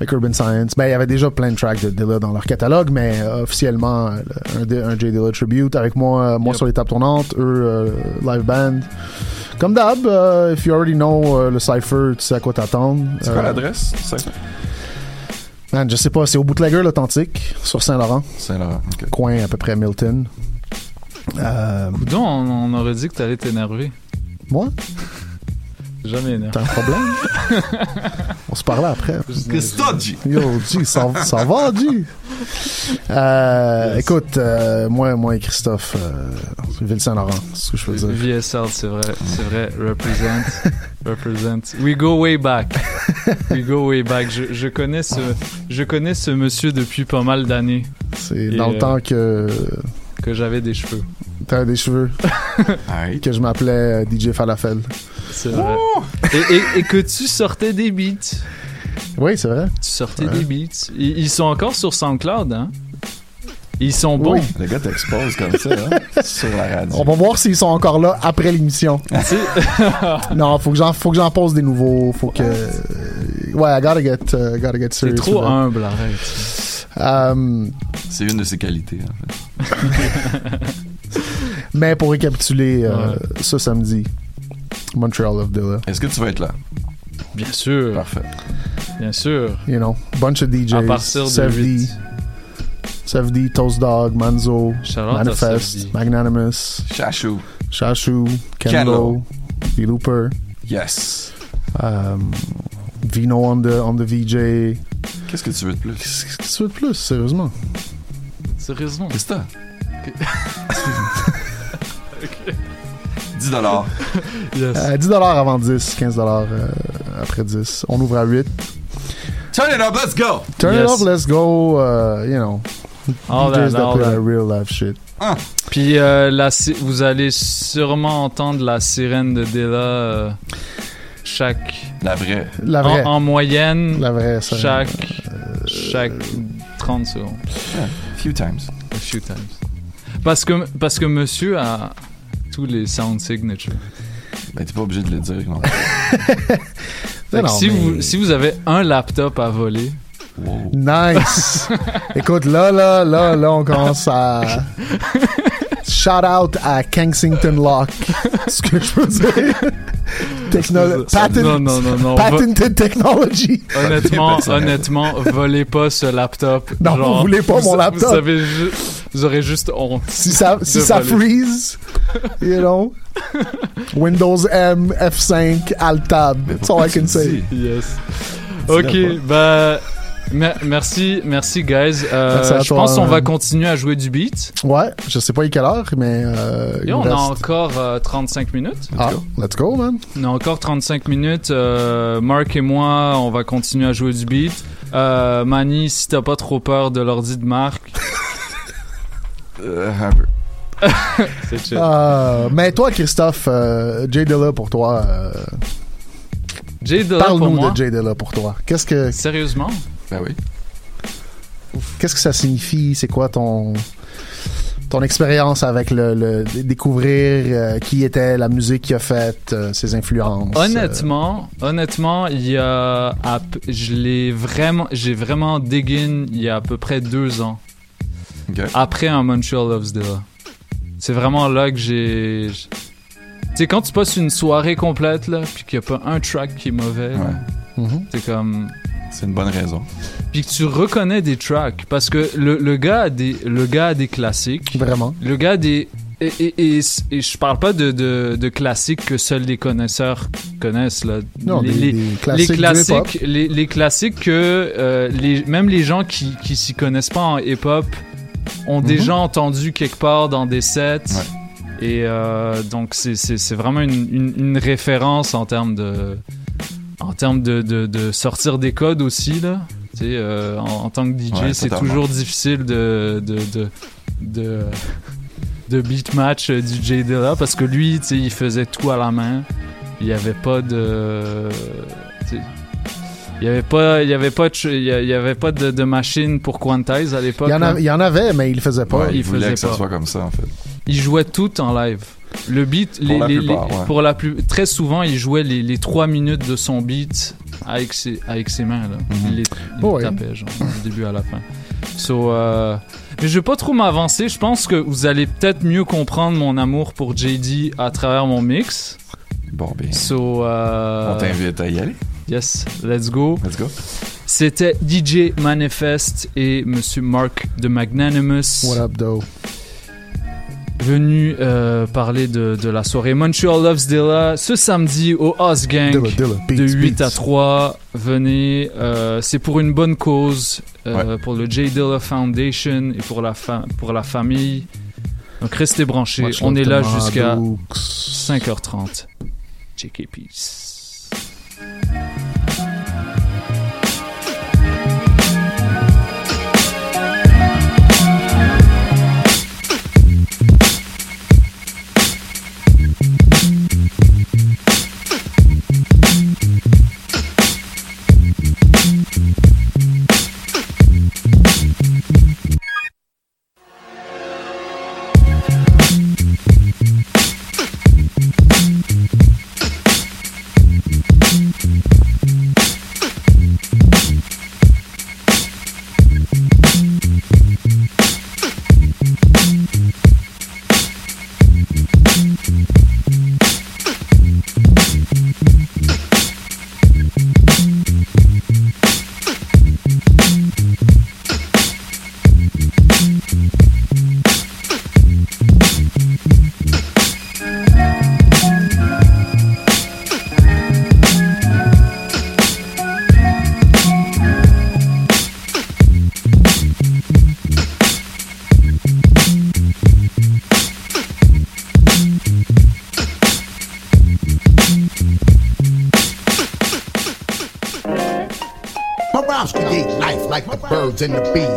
Speaker 27: avec Urban Science. Ben, il y avait déjà plein de tracks de Dilla dans leur catalogue, mais officiellement, un, un J Dilla Tribute avec moi, moi sur les tables tournantes, eux, live band. Comme d'hab, euh, if you already know euh, le cypher, tu sais à quoi t'attendre.
Speaker 26: C'est quoi
Speaker 27: Euh,
Speaker 26: l'adresse?
Speaker 27: Man, je sais pas, c'est au Bootlegger l'Authentique, sur Saint-Laurent.
Speaker 26: Saint-Laurent.
Speaker 27: Coin à peu près Milton. Euh,
Speaker 25: Coudon, on, on aurait dit que t'allais t'énerver.
Speaker 27: moi?
Speaker 25: Jamais énervé.
Speaker 27: T'as un problème? On se parlait après.
Speaker 26: Qu'est-ce que t'as dit?
Speaker 27: Yo, G, ça, ça va, G? Euh, Écoute, euh, moi, moi et Christophe, euh, Ville-Saint-Laurent, c'est ce que je veux dire.
Speaker 25: VSL, c'est vrai, c'est vrai. Represent, represent. We go way back. We go way back. Je, je connais ce, je connais ce monsieur depuis pas mal d'années.
Speaker 27: C'est
Speaker 25: Et,
Speaker 27: dans le
Speaker 25: euh,
Speaker 27: temps que
Speaker 25: que j'avais des cheveux.
Speaker 27: t'avais des cheveux. que je m'appelais euh, DJ Falafel.
Speaker 25: C'est vrai. Et, et- et que tu sortais des beats.
Speaker 27: Oui, c'est vrai.
Speaker 25: Tu sortais
Speaker 27: Ouais.
Speaker 25: des beats. Ils, ils sont encore sur SoundCloud, hein? Ils sont bons.
Speaker 27: Oui.
Speaker 26: Le gars t'expose comme ça, hein, sur la radio.
Speaker 27: On va voir s'ils sont encore là après l'émission. non, faut que j'en faut que j'en pose des nouveaux, faut que Ouais, I gotta get uh, gotta get
Speaker 25: C'est
Speaker 27: serious.
Speaker 25: trop
Speaker 27: with that.
Speaker 25: humble, arrête.
Speaker 27: Euh,
Speaker 26: C'est une de ses qualités, en fait.
Speaker 27: mais pour récapituler euh,
Speaker 25: Ouais.
Speaker 27: ce samedi, Montreal of Dilla.
Speaker 26: Est-ce que tu vas être là?
Speaker 25: Bien sûr.
Speaker 26: Parfait.
Speaker 25: Bien sûr.
Speaker 27: You know, bunch of DJs.
Speaker 25: À partir de
Speaker 27: Sef D,
Speaker 25: 8.
Speaker 27: Sef D, Toast Dog, Manzo,
Speaker 25: Shout
Speaker 27: Manifest. Magnanimous. Shashu, Ken
Speaker 26: Ken
Speaker 27: Lo,
Speaker 26: Lo.
Speaker 27: V Looper.
Speaker 26: Yes.
Speaker 27: Um, Vino on the, on the VJ.
Speaker 26: Qu'est-ce que tu veux de plus?
Speaker 27: Qu'est-ce que tu veux de plus, sérieusement?
Speaker 25: Sérieusement?
Speaker 26: Qu'est-ce que t'as? 10 dollars.
Speaker 25: Yes.
Speaker 27: Euh, 10 avant 10, 15 euh, après 10. On ouvre à 8.
Speaker 26: Turn it up, let's go!
Speaker 27: Turn
Speaker 25: Yes.
Speaker 27: it up, let's go. uh, you know,
Speaker 25: All
Speaker 27: DJs
Speaker 25: that,
Speaker 27: that
Speaker 25: all
Speaker 27: play
Speaker 25: that.
Speaker 27: that real life shit.
Speaker 25: Puis euh, la vous allez sûrement entendre la sirène de Della euh, chaque.
Speaker 26: La vraie.
Speaker 27: La vraie.
Speaker 25: En, en moyenne.
Speaker 27: La vraie, ça.
Speaker 25: Chaque. chaque 30 secondes.
Speaker 26: Yeah, few times.
Speaker 25: A few times. Parce que, parce que monsieur a tous les sound signatures.
Speaker 26: Ben, t'es pas obligé de le dire, non.
Speaker 27: Non,
Speaker 25: si,
Speaker 27: mais-
Speaker 25: vous, si vous avez un laptop à voler.
Speaker 27: Nice. Écoute, là, là, là, là, on commence à. Shout out à Kensington Lock. Ce que je peux dire. Techno- patent-
Speaker 25: non, non, non.
Speaker 27: Patented technology.
Speaker 25: Honnêtement, honnêtement, volez pas ce laptop.
Speaker 27: Non, vous voulez pas mon laptop.
Speaker 25: Vous, avez ju- vous aurez juste honte.
Speaker 27: Si ça, si ça freeze, you know, Windows M, F5, Alt Tab. That's all I can say.
Speaker 25: Yes. Ok, bah. Mer- merci, merci, guys. Euh,
Speaker 27: Merci à
Speaker 25: je
Speaker 27: toi,
Speaker 25: pense qu'on va continuer à jouer du beat.
Speaker 27: Ouais, je sais pas il quelle heure, mais. Euh,
Speaker 25: Et on a encore euh, 35 minutes.
Speaker 27: Ah, let's go, man.
Speaker 25: On a encore 35 minutes. Euh, Mark et moi, on va continuer à jouer du beat. Euh, Manny, si t'as pas trop peur de l'ordi de Marc.
Speaker 26: Euh, un peu.
Speaker 25: C'est chill.
Speaker 27: Euh, mais toi, Christophe, euh, Jay Dilla pour toi. euh,
Speaker 25: Jay Dilla pour
Speaker 27: Parle-nous de Jay Dilla pour toi. Qu'est-ce que.
Speaker 25: Sérieusement?
Speaker 26: Ben oui.
Speaker 27: Qu'est-ce que ça signifie? C'est quoi ton. Ton expérience avec le, le- découvrir euh, qui était la musique qu'il a faite, euh, ses influences. euh,
Speaker 25: Honnêtement, honnêtement, il y a, à je l'ai vraiment, j'ai vraiment dig in il y a à peu près deux ans. Après un Montreal Loves Dilla. C'est vraiment là que j'ai. sais, quand tu passes une soirée complète, là, puis qu'il n'y a pas un track qui est mauvais,
Speaker 27: Mhm.
Speaker 25: c'est comme.
Speaker 26: C'est une bonne raison.
Speaker 25: Puis que tu reconnais des tracks. Parce que le, le, gars, a des, le gars a des classiques.
Speaker 27: Vraiment.
Speaker 25: Le gars a des. Et, et, et, et je parle pas de, de, de classiques que seuls les connaisseurs connaissent. Là.
Speaker 27: Non,
Speaker 25: les,
Speaker 27: des-
Speaker 25: les-
Speaker 27: des
Speaker 25: les
Speaker 27: classiques du
Speaker 25: classiques, les, les classiques que euh, les, même les gens qui, qui s'y connaissent pas en hip-hop ont
Speaker 27: Mhm.
Speaker 25: déjà entendu quelque part dans des sets. Et euh, donc, c'est- c'est c'est vraiment une, une, une référence en termes de, en termes de, de, de sortir des codes aussi. Là. Tu sais, euh, en, en tant que DJ,
Speaker 26: Ouais,
Speaker 25: c'est toujours difficile de, de, de, de, de beat match euh, du J Dilla parce que lui, tu sais, il faisait tout à la main. Il n'y avait pas de. tu sais, Il n'y avait pas, il y avait pas, de, il y avait pas de, de machine pour quantize à l'époque.
Speaker 27: Il y, en
Speaker 25: là.
Speaker 27: a- il y en avait, mais il le faisait pas.
Speaker 26: Ouais, il,
Speaker 25: il
Speaker 26: voulait
Speaker 25: faisait
Speaker 26: que ça soit comme ça, en fait.
Speaker 25: Il jouait tout en live. Le beat,
Speaker 26: Pour
Speaker 25: les,
Speaker 26: la
Speaker 25: les-
Speaker 26: plupart,
Speaker 25: les-
Speaker 26: ouais.
Speaker 25: pour la plus, très souvent, il jouait les, les trois minutes de son beat avec ses, avec ses mains. Là. Il
Speaker 27: Oh,
Speaker 25: les
Speaker 27: ouais.
Speaker 25: tapait, genre, du début à la fin. So, euh, mais je vais pas trop m'avancer. Je pense que vous allez peut-être mieux comprendre mon amour pour JD à travers mon mix.
Speaker 26: Bon, bien.
Speaker 25: So, euh,
Speaker 26: On t'invite à y aller.
Speaker 25: Yes, let's go.
Speaker 26: Let's go.
Speaker 25: C'était DJ Manifest et Monsieur Mark de Magnanimous.
Speaker 27: What up, though?
Speaker 25: Venu euh, parler de, de la soirée Montreal Loves Dilla ce samedi au Oz Gang
Speaker 27: Dilla, Dilla, beats,
Speaker 25: de 8
Speaker 27: beats.
Speaker 25: à 3. Venez, euh, c'est pour une bonne cause, euh, pour le J Dilla Foundation et pour la, fa- pour la famille. Donc restez branchés,
Speaker 27: Much
Speaker 25: on est là jusqu'à
Speaker 27: Dukes.
Speaker 25: 5h30. JK Peace.
Speaker 28: in the
Speaker 29: beat.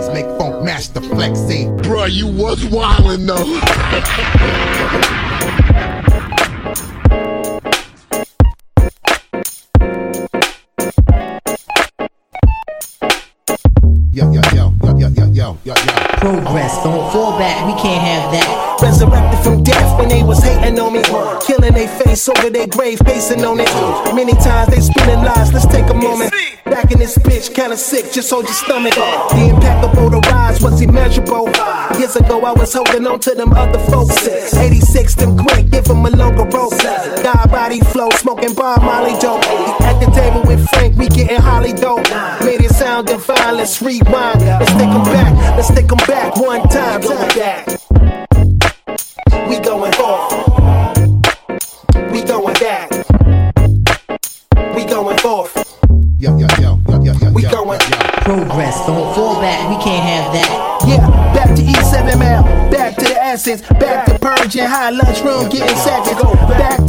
Speaker 29: Over their grave, facing on it. Many times they spinning lies, let's take a moment. Back in this bitch, kinda sick, just hold your stomach. The impact of the rise was immeasurable. Years ago, I was holding on to them other folks. 86, them quick, give them a longer rope. God body flow, smoking Bob Molly dope. At the table with Frank, we getting Holly dope. Made it sound divine, let's rewind. Let's take them back, let's take them back one time. Going back. We going Back to purging, high lunchroom, getting seconds. Back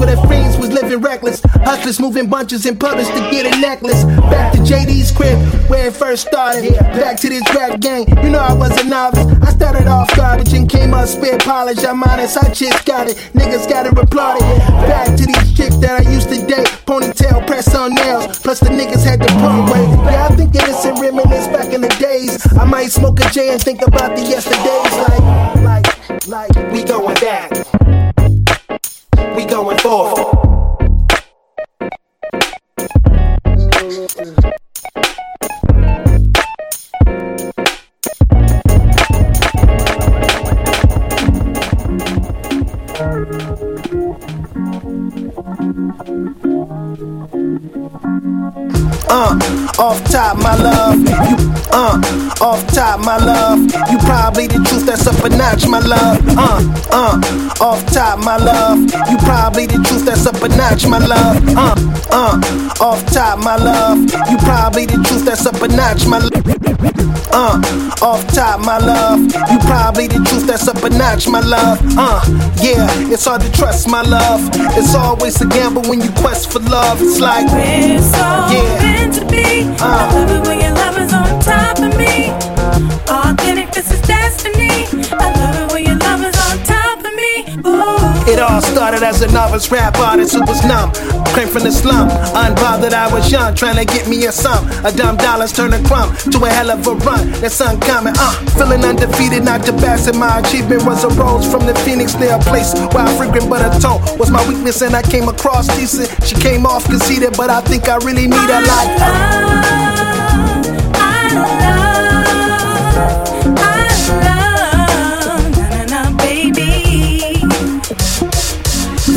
Speaker 29: where the fiends was living reckless. Hustlers moving bunches in public to get a necklace. Back to JD's crib, where it first started. Back to this rap gang, you know I was a novice. I started off garbage and came up spit polish. I'm honest, I just got it. Niggas got it applauded. Back to these chicks that I used to date. Ponytail, press on nails. Plus the niggas had the prom way. Yeah, I think of this and reminisce back in the days. I might smoke a J and think about the yesterdays. Like, like, like, we going back. We going forth. Uh, off top, my love. You, uh, off top, my love. You probably the truth that's up a notch, my love. Uh, uh, off top, my love. You probably the truth that's up a notch, my love. Uh, uh, off top, my love. You probably the truth that's up a notch, my love. Uh, off top, my love. You probably the truth that's up a notch, my love. Uh, yeah, it's hard to trust, my love. It's always a gamble when you quest for love. It's like,
Speaker 30: We're so
Speaker 29: yeah.
Speaker 30: meant to be. I love it when your love is on top of me. Authentic, this is
Speaker 29: all started as a novice rap artist who was numb. Came from the slum, unbothered I was young, trying to get me a sum. A dumb dollars turn a crumb to a hell of a run. That's uncommon, uh. Feeling undefeated, not the best, and my achievement was a rose from the phoenix near a place where I frequent, but a tone was my weakness, and I came across decent. She came off conceited, but I think I really need her like.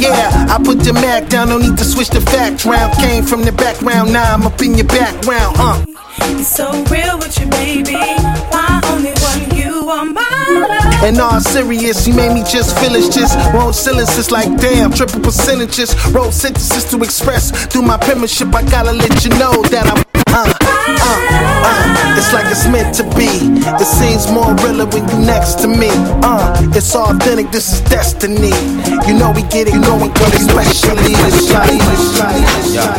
Speaker 29: Yeah, I put the Mac down, no need to switch the facts round. Came from the background, now I'm up in your background, huh?
Speaker 30: It's so real with you, baby. My only one, you are my love.
Speaker 29: And all serious, you made me just feel it's just wrote sentences like damn, triple percentages, wrote sentences to express through my penmanship. I gotta let you know that I'm uh, uh, uh. It's like it's meant to be. It seems more realer when you next to me. Uh, it's authentic, this is destiny. You know we get it, you know we get it, especially this shot, this shot, this shot.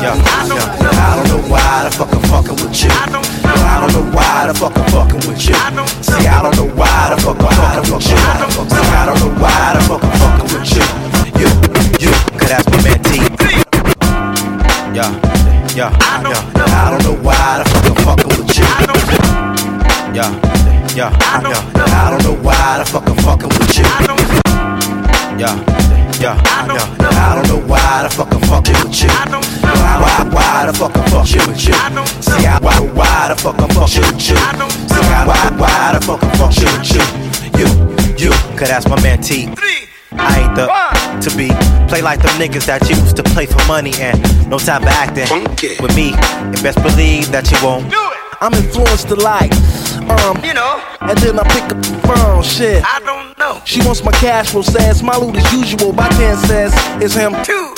Speaker 16: Yo, yo, I don't know why the fuck I'm fucking with you. Yo, I don't know why the fuck I'm fucking with you. See, I don't know why the fuck I'm fucking with you. See, I don't know why the fuck I'm fucking with you. You, you, could ask my man T. Yo, yo, yo, I don't know why the fuck I'm fucking with you. Yo, yo, yo, I don't know why the fuck I'm fucking with you. Yo, yo, yo, I don't know why the fuck I'm fucking with you. Why, why, the fuck I'm fucking with you? See, I, why, why the fuck I'm fucking with you? See, I, why, why the fuck I'm fucking with you? You, you, could ask my man T. I ain't the to be play like them niggas that used to play for money and no time for acting with me. And best believe that you won't. Do it.
Speaker 29: I'm influenced to like, um, you know, and then I pick up the phone, shit. I don't know. She wants my cash flow, says my loot as usual. My 10 says it's him too.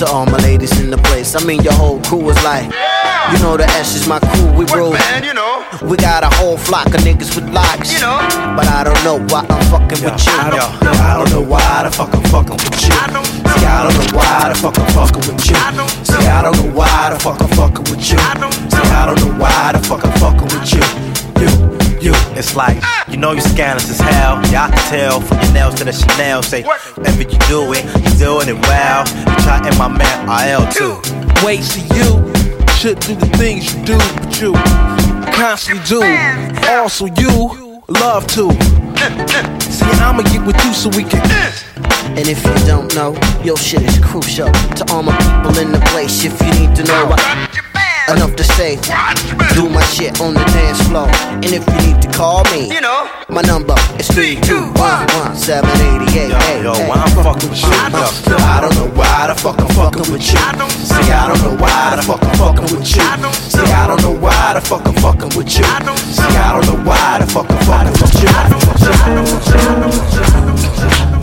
Speaker 31: To all my ladies in the place, I mean your whole crew is like. You know the S is my crew, we roll.
Speaker 16: Man, you know.
Speaker 31: We got a whole flock of niggas with locks. You know. But I don't know why I'm fucking with you.
Speaker 16: I don't, I don't know why the fuck I'm fucking with you. See, I don't know why the fuck I'm fucking with you. See, I don't know why the fuck I'm fucking with you. See, I don't know why the fuck I'm fucking with you. You, you.
Speaker 32: It's like, you know you scandalous as hell. Y'all can tell from your nails to the Chanel. Say, whenever you do it, you doing it well. You try in my man RL too.
Speaker 29: Wait, see you should do the things you do, but you constantly do. Also, you love to. See, I'ma get with you so we can.
Speaker 31: And if you don't know, your shit is crucial to all my people in the place. If you need to know, I, enough to say, do my shit on the dance floor. And if you need to call me, you know, my number is three two one one seven eighty eight.
Speaker 32: Yo, yo, why I'm fucking with you? Yo,
Speaker 16: I don't know why the fuck I'm fucking with you. See, I don't know why the fuck I'm fucking with you. See, I don't know why the fuck I'm fucking with you. See, I don't know why the fuck I'm fucking Everybody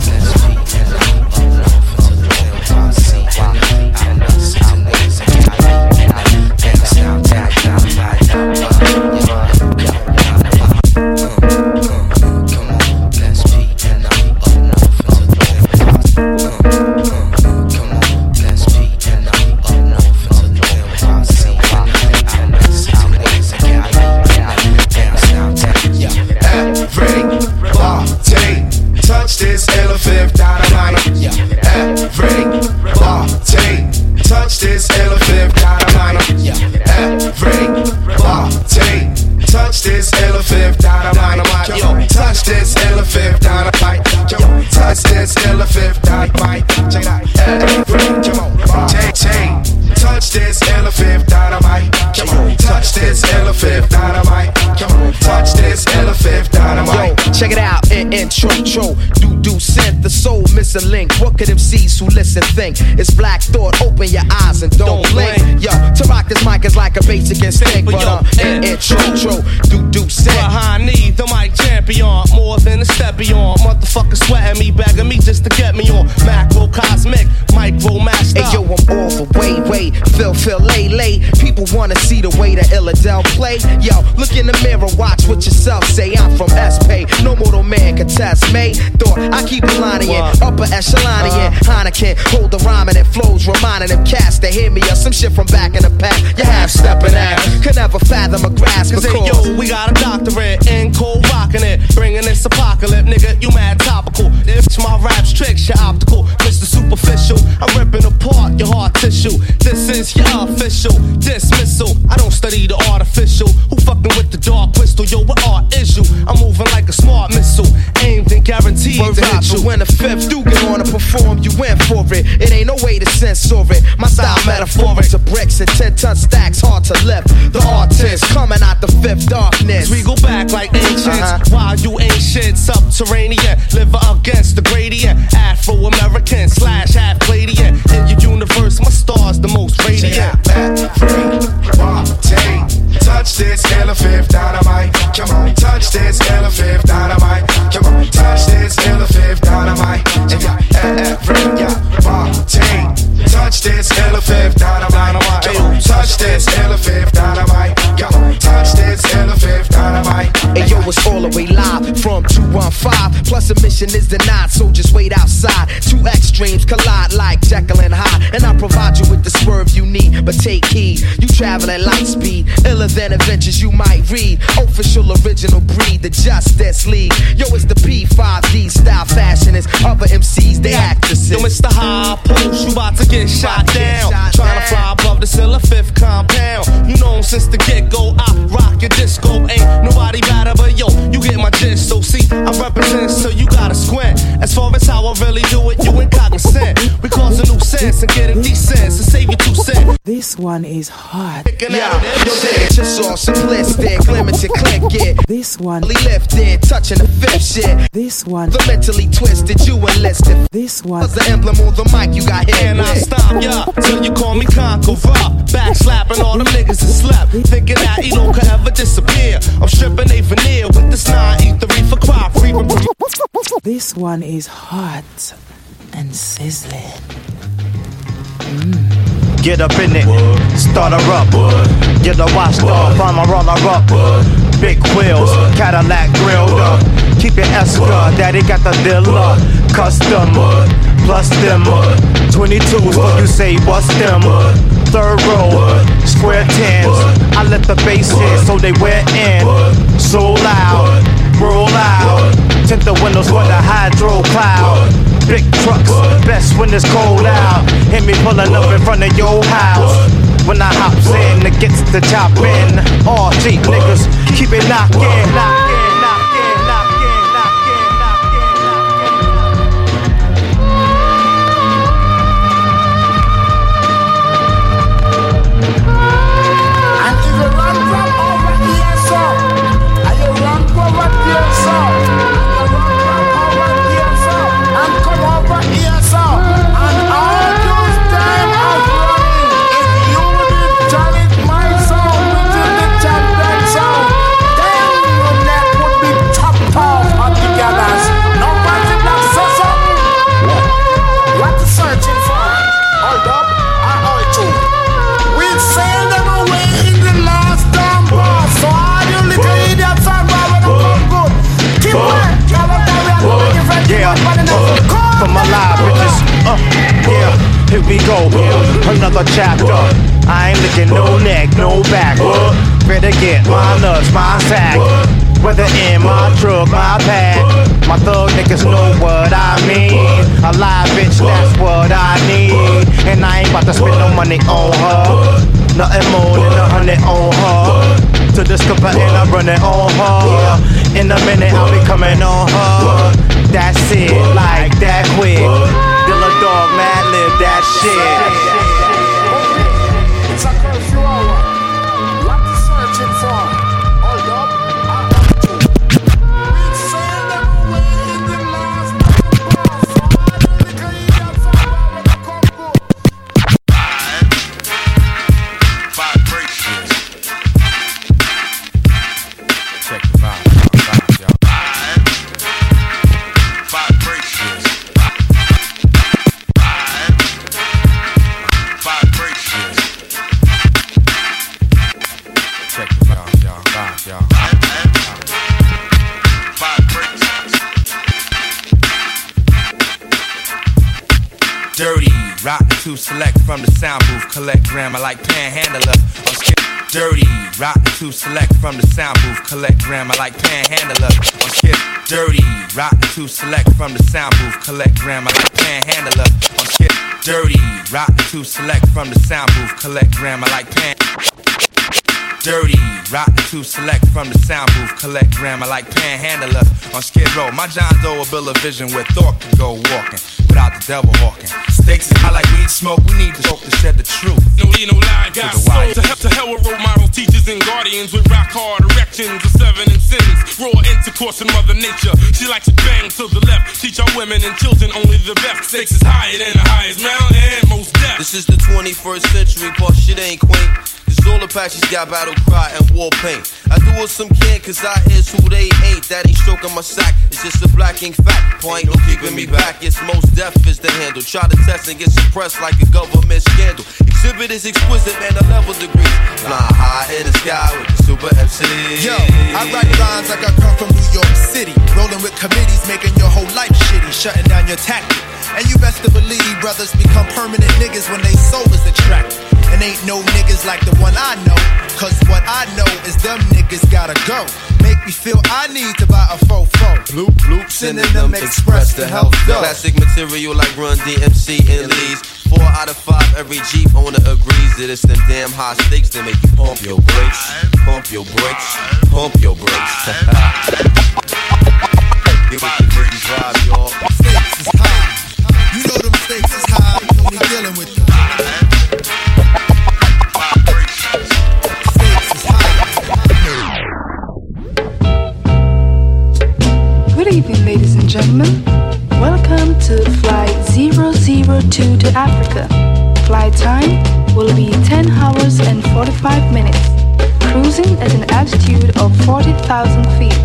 Speaker 24: tro, do do sent the soul missing link. What could MCs who listen think? It's black thought, open your eyes and don't blink. Yo, to rock this mic is like a basic instinct, but uh, in intro, tro, do do sent.
Speaker 29: Behind me, the mic champion, more than a step beyond. Motherfucker sweating me, begging me just to get me on. Macro cosmic, micro master.
Speaker 24: Hey yo, I'm all for way, way, feel, feel, lay, lay. People wanna see the way that Illadel play. Yo, look in the mirror, watch what yourself say. I'm from SP, no mortal man can test me. Thought I keep a line in, upper echelon in. Uh-huh. Heineken, hold the rhyme and it flows, reminding them cats to hear me or some shit from back in the past. You half stepping out, could never fathom a grasp
Speaker 29: Cause hey, yo, we got a doctorate in cold rocking it. Bringing this nigga, you mad topical. If my rap's tricks, you're optical. Mr. Superficial, I'm ripping apart your heart tissue. This is your official dismissal. I don't study the artificial. Who fucking with the dark crystal? Yo, what art is you? I'm moving like a smart missile. Aimed and guaranteed
Speaker 24: Word
Speaker 29: to hit you.
Speaker 24: when the fifth do get on to perform, you went for it. It ain't no way to censor it. My style metaphoric to bricks and 10 ton stacks, hard to lift. The artist coming out the fifth darkness.
Speaker 29: We go back like ancients.
Speaker 24: Uh-huh.
Speaker 29: While you ancient, subterranean, live against the gradient. Afro American slash half Palladian. In your universe, my star's the most radiant.
Speaker 16: Touch this elephant dynamite. Come on, touch this elephant dynamite. Come on, touch this elephant dynamite.
Speaker 24: Is denied, so just wait outside. Two extremes collide like Jekyll and Hyde. And I provide you with the swerve you need, but take heed. You travel at light speed, iller than adventures you might read. Official original breed, the Justice League. Yo, it's the P5D style fashionists. Other MCs, they actresses.
Speaker 29: Yo, Mr. High Post, you about to get shot down. Trying to fly above the Silla fifth compound. You know since the get go, cause a new sense and getting decent. So save you two cents.
Speaker 5: This one is hot.
Speaker 24: Yeah, yo, this just all simplistic, limited click it.
Speaker 5: This one
Speaker 24: lifted, touching the fifth shit.
Speaker 5: This one
Speaker 24: the mentally twisted, you enlisted.
Speaker 5: This one
Speaker 24: was the emblem on the mic you got hit
Speaker 29: And I stop ya till you call me conqueror. Back slapping all them niggas that slept. Thinking that Elo could ever disappear. I'm stripping a veneer with this 9 for crop. Free
Speaker 5: This one is hot and sizzling.
Speaker 21: Get up in it, start her up. Get a washed off, I'm a roller up. Big wheels, Cadillac grilled up. Keep it extra, daddy got the dealer. Custom, plus them. 22s, what you say, what's them? Third row, square tens. I let the bass hit so they wear in. So loud, roll out. Tint the windows for the hydro cloud. Big trucks, best when it's cold out. Hit me pulling up in front of your house. When I hops in, it gets the chop in. All cheap niggas, keep it knocking, knocking.
Speaker 19: For
Speaker 21: my live bitches. Uh, yeah, here we go. Another chapter. I ain't licking no neck, no back. Better get my nuts, my sack. Whether in my truck, my pack. My thug niggas know what I mean. A live bitch, that's what I need. And I ain't about to spend no money on her. Nothing more than a hundred on her. To discover and I run it on her. In a minute, I'll be coming on her. That's it, like that quick. Dilla dog, Madlib, that shit.
Speaker 19: To
Speaker 16: select from the sound booth, collect grammar like panhandler. I'm skip dirty, rock to select from the sound booth, collect grammar like panhandler. I'm skip dirty, rock to select from the sound booth, collect grammar like panhandler. I'm skip dirty, rock to select from the sound booth, collect grammar like pan. Dirty, rock to select from the sound booth, collect grammar like panhandler on Skid Row. My John Doe a bill of vision where thought can go walking without the devil hawking. Stakes is high like weed smoke, we need to smoke to shed the truth.
Speaker 33: No need no lie, got
Speaker 16: the wire.
Speaker 33: to hell, to hell with role models, teachers, and guardians with rock hard erections of seven and sins. Raw intercourse with Mother Nature. She likes to bang to the left. Teach our women and children only the best. Stakes is higher than the highest mountain and most death.
Speaker 34: This is the 21st century, but shit ain't quaint. All Apaches got battle cry and war paint. I do what some can, cause I is who they ain't. That ain't stroking my sack, it's just a black ink fact. Point no keeping me back, it's most deaf is the handle. Try to test and get suppressed like a government scandal. Exhibit is exquisite, man, a level degree. Fly high in the sky with the super MC.
Speaker 22: Yo, I write rhymes like I come from New York City. Rolling with committees, making your whole life shitty, shutting down your tactic. And you best to believe brothers become permanent niggas when they soul is attracted. And ain't no niggas like the one I know. Cause what I know is them niggas gotta go. Make me feel I need to buy a fofo. Bloop, bloop, them express the health though.
Speaker 34: Classic material like Run DMC and Lee's. Four out of five, every Jeep owner agrees that it's them damn high stakes that make you pump your brakes, pump your brakes, pump your brakes. Give it the Dizzy vibe, y'all.
Speaker 22: Stakes is high. You know them stakes is high when we dealing with
Speaker 35: ladies and gentlemen. Welcome to Flight 002 to Africa. Flight time will be 10 hours and 45 minutes, cruising at an altitude of 40,000 feet.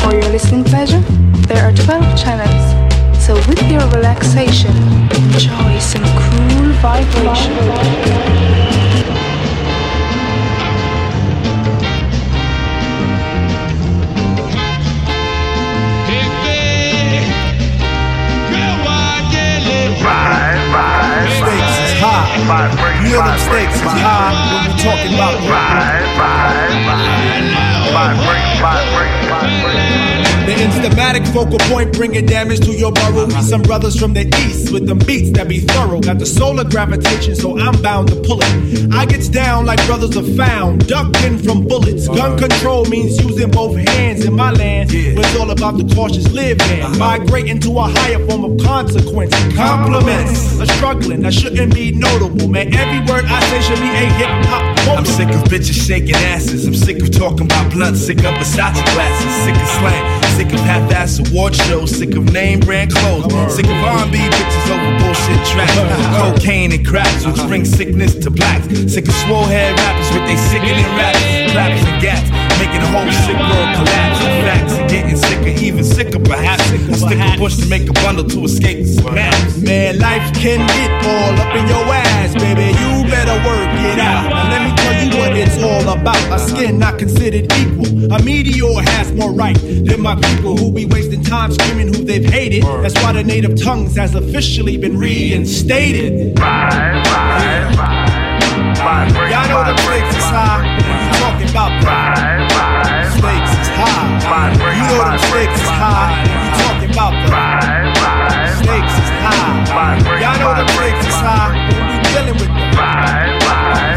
Speaker 35: For your listening pleasure, there are 12 channels, So with your relaxation, enjoy some cool vibration.
Speaker 22: Is high. You know them stakes is high when we talking about The instamatic focal point bringing damage to your burrow. Be some brothers from the east with them beats that be thorough. Got the solar gravitation, so I'm bound to pull it. I gets down like brothers are found, ducking from bullets. Gun control means using both hands in my land. It's all about the cautious living, uh-huh. migrating to a higher form of consequence. Compliments are struggling, that shouldn't be notable. Man, every word I say should be a hip hop
Speaker 36: I'm sick of bitches shaking asses. I'm sick of talking about blunt. Sick of Versace glasses. Sick of slang. Sick of half-ass award shows. Sick of name brand clothes. Sick of R&B bitches over bullshit tracks. Cocaine and cracks, which bring sickness to blacks. Sick of swole head rappers with they sickening raps, claps and gats, making the whole sick world collapse. In fact, and getting sicker, even sicker perhaps. I stick a push to make a bundle to escape the snaps.
Speaker 22: Man, life can get all up in your ass, baby. You better work it out. Now let me tell you what it's all about. A skin not considered equal. A meteor has more right than my people who be wasting time screaming who they've hated. That's why the native tongues has officially been reinstated. Y'all know the stakes is high. You about that. Stakes is high. You know the stakes is high. You talking about that. Stakes is high. Y'all know the stakes is high. When we dealing with them.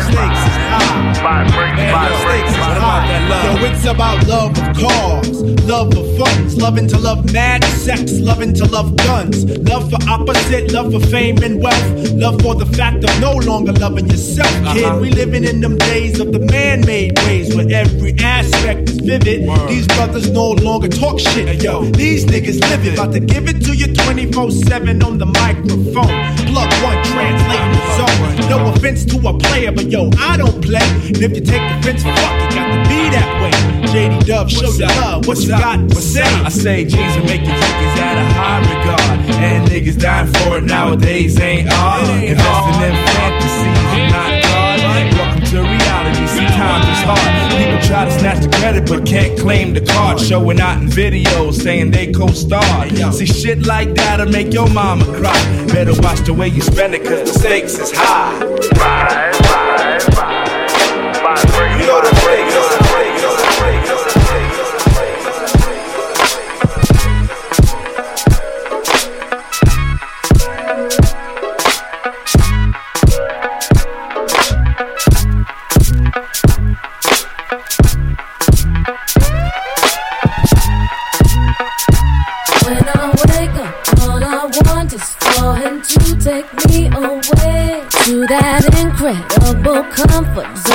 Speaker 22: Stakes is high. Man, your stakes is high. Yo, it's about love of cars, love of funds, loving to love mad sex, loving to love guns, love for opposite, love for fame and wealth, love for the fact of no longer loving yourself, kid. We living in them days of the man-made ways where every aspect is vivid. These brothers no longer talk shit, yo. These niggas live it, about to give it to you 24/7 on the microphone. Plug one, translating the zone. No offense to a player, but yo, I don't play. And if you take offense, fuck, it got to be that way. JD Dub, show your love. What you got to say?
Speaker 36: I say G's are making chickens out of high regard. And niggas dying for it nowadays ain't odd. Investing in fantasies and not God. Welcome to reality. See, times is hard. People try to snatch the credit but can't claim the card. Showing out in videos saying they co-starred. See, shit like that'll make your mama cry. Better watch the way you spend it cause the stakes is high. You know the
Speaker 12: When I wake up, all I want is for him to take me away to that incredible comfort zone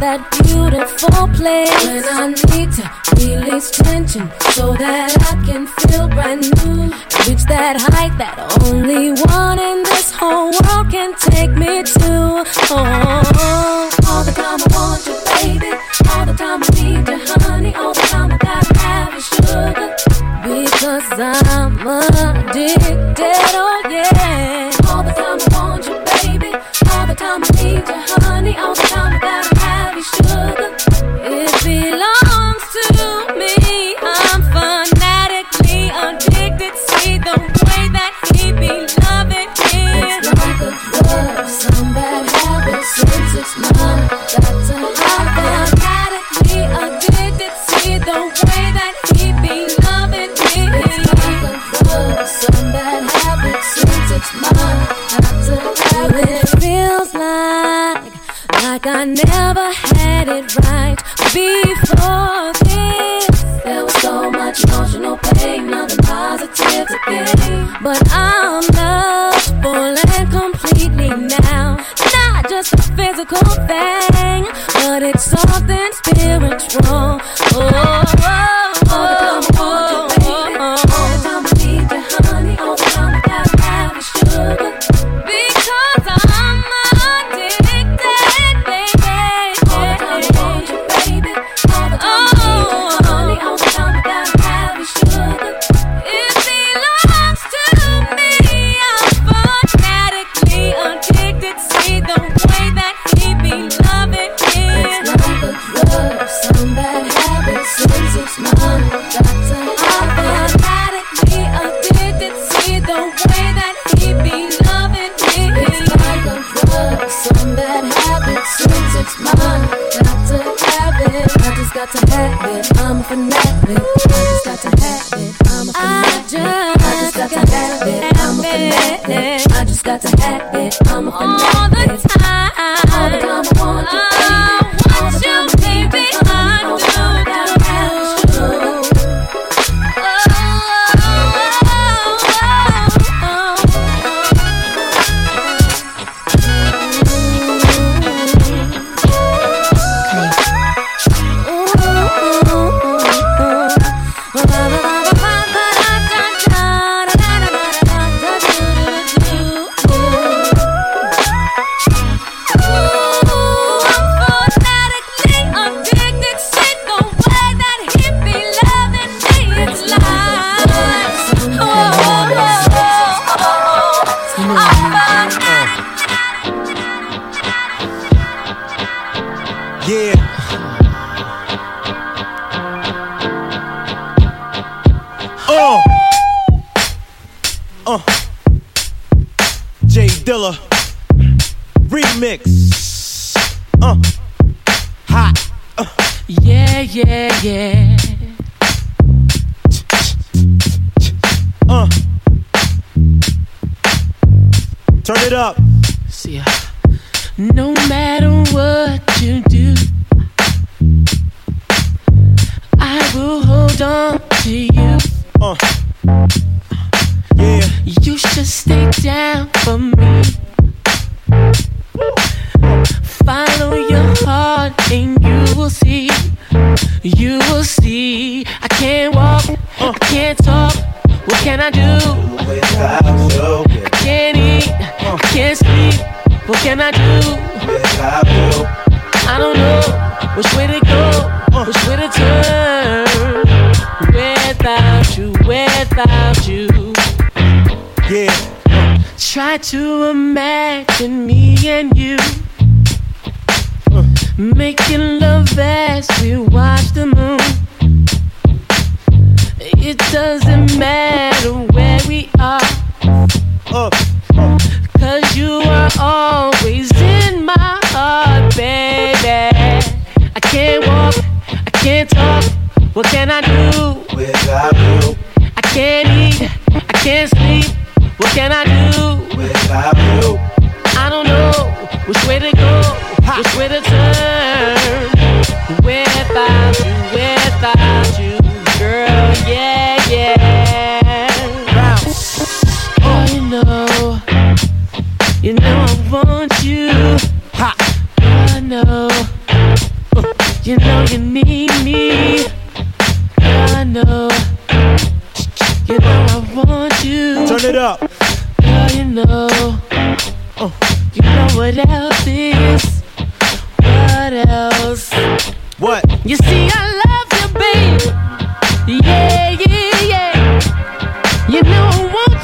Speaker 12: that beautiful place. When I need to release tension so that I can feel brand new, reach that height that only one in this whole world can take me to. Oh, all the time I want you, baby. All the time I need you, honey. All the time I gotta have you, sugar. Because I'm addicted, oh yeah. All the time I want you, baby. All the time I need you, honey. All the time feels like like I never had it right before this. There was so much emotional pain, nothing positive to gain. But I'm loved full and completely now. Not just a physical thing, but it's something spiritual. Oh, oh, oh,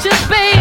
Speaker 12: I want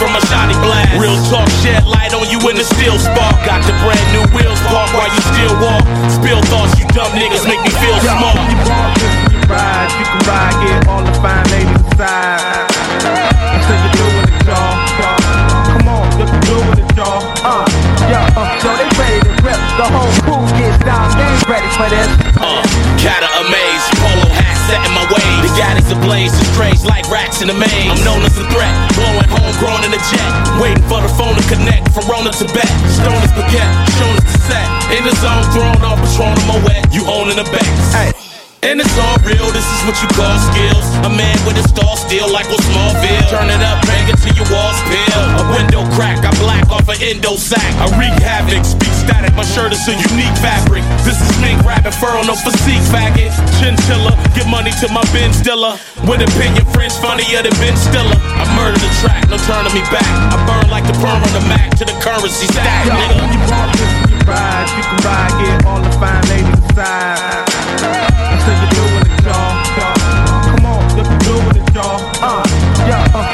Speaker 16: from a shotty blast. Real talk, shed light on you in the steel spark. Got the brand new wheels park while you still walk. Spill thoughts, you dumb niggas make me feel small.
Speaker 18: You walk this when you ride, you can ride, get all the fine ladies inside. So you doing it, y'all. Come on, you can doing it, y'all.
Speaker 21: Uh, yo, uh, yo, they ready to rip. The whole crew gets down, they ready for this.
Speaker 16: Gaddies ablaze, the strange like rats in the maze. I'm known as a threat, blowing homegrown in a jet. Waiting for the phone to connect from Rona to Bet. Stone is baguette, shown the set. In the zone, thrown off, Patron on my wet. You owning the banks. Hey. And it's all real, this is what you call skills. A man with a stall steel like a Smallville. Turn it up, bang it till your walls peel. A window crack, I black off an endo sack. I wreak havoc, speak static, my shirt is a unique fabric. This is mink rapping fur on no physique faggot. Chinchilla, give money to my Ben Stiller. With opinion, friends funnier than Ben Stiller. I murder the track, no turning me back. I burn like the perm on the Mac to the currency stack,
Speaker 18: Yo,
Speaker 16: nigga.
Speaker 18: you walk you ride, you can ride, get all the fine ladies inside.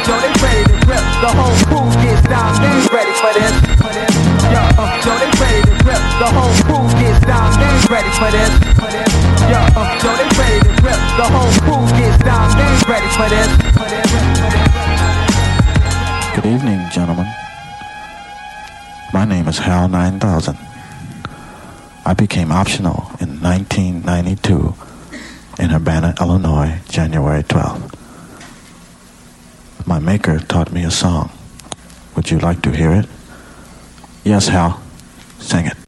Speaker 21: Yo, they ready to rip. The whole crew gets down, they ready for this. Yo, uh, yo, they ready to rip. The whole crew gets down, they ready for this. Yo, uh, yo, they ready to rip. The whole crew gets down, they ready for this.
Speaker 37: Good evening, gentlemen. My name is Hal 9000. I became optional in 1992 in Urbana, Illinois, January 12th. My maker taught me a song. Would you like to hear it? Yes, Hal. Sing it.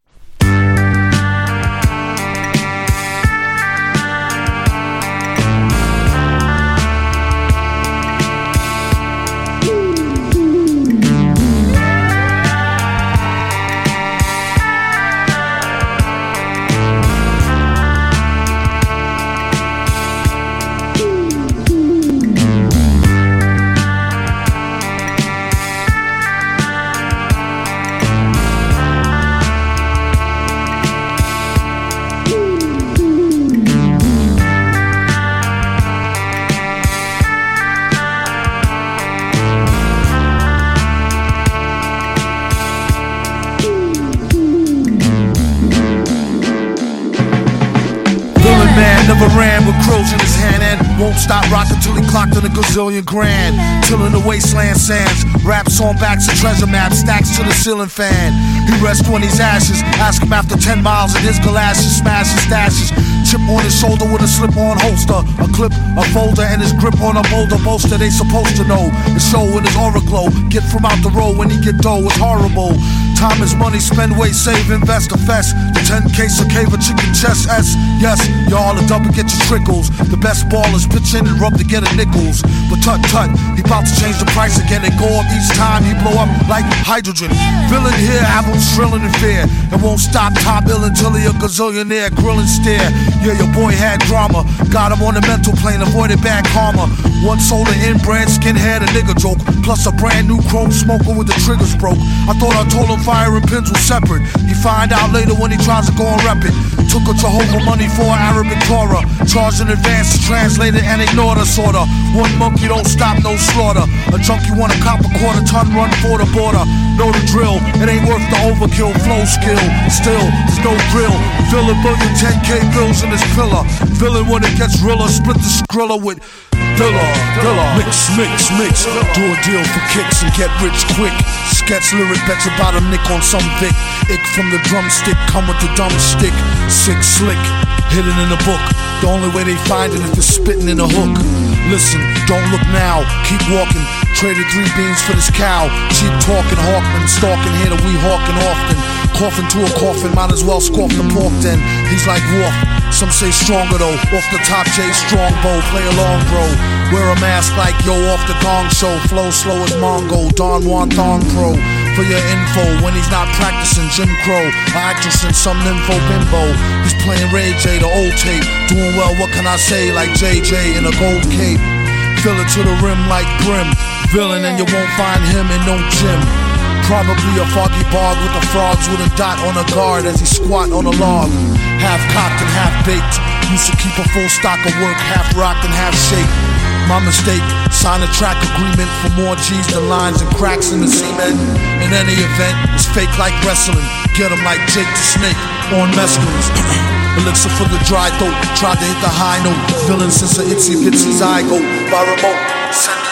Speaker 9: Clocked on a gazillion grand. Tilling the wasteland sands, raps on backs of treasure maps, stacks to the ceiling fan. He rests on his ashes. Ask him after 10 miles in his galoshes, smash his stashes. Chip on his shoulder with a slip on holster. A clip, a folder, and his grip on a boulder bolster. They supposed to know. The show in his aura glow. Get from out the road when he get dough. It's horrible. Time is money, spend, wait, save, invest, a fest. The 10K cave a chicken chest S. Yes, y'all a double get your trickles. The best ballers pitch in and rub to get a nickels. But tut tut, he bout to change the price again and go up each time he blow up like hydrogen. Villain here, have him shrilling in fear. It won't stop top ill until he a gazillionaire, grilling stare. Yeah, your boy had drama. Got him on the mental plane, avoided bad karma. One sold an inbred skinhead, a nigga joke. Plus a brand new chrome smoker with the triggers broke. I thought I told him fire and pins were separate. He find out later when he tries to go and rep it. Took a Jehovah money for an Arabic Torah. Charged in advance to translate it and ignored sorta. One monkey don't stop, no slaughter. A junkie want a cop a quarter ton run for the border. Know the drill, it ain't worth the overkill. Flow skill, still, there's no drill. Fill a billion 10k bills in this pillar. Villain when it gets realer, split the skrilla with Mix, mix, mix. Do a deal for kicks and get rich quick. Sketch lyric, bet your bottom nick on some Vic. Ick from the drumstick, come with the dumb stick. Sick, slick, hidden in the book. The only way they find it if they're spitting in a hook. Listen, don't look now, keep walking. Traded three beans for this cow. Cheap talking Hawkman, stalking here that we hawking often. Coughing to a coffin, might as well scoff the pork then. He's like Wolf. Some say stronger though. Off the top, J Strongbow. Play along, bro. Wear a mask like yo off the gong show. Flow slow as Mongo. Don Juan Thong Pro. For your info, when he's not practicing Jim Crow, a actress in some nympho bimbo. He's playing Ray J, the old tape. Doing well, what can I say? Like JJ in a gold cape. Fill it to the rim like Grim, Villain, and you won't find him in no gym. Probably a foggy bog with the frogs with a dot on a guard as he squat on a log. Half cocked and half baked. Used to keep a full stock of work, half rocked and half shaped. My mistake, sign a track agreement for more G's than lines and cracks in the cement. In any event, it's fake like wrestling. Get 'em like Jake the Snake on mescalines. Elixir for the dry throat, tried to hit the high note. Villain since the itsy bitsy zygote by remote. Send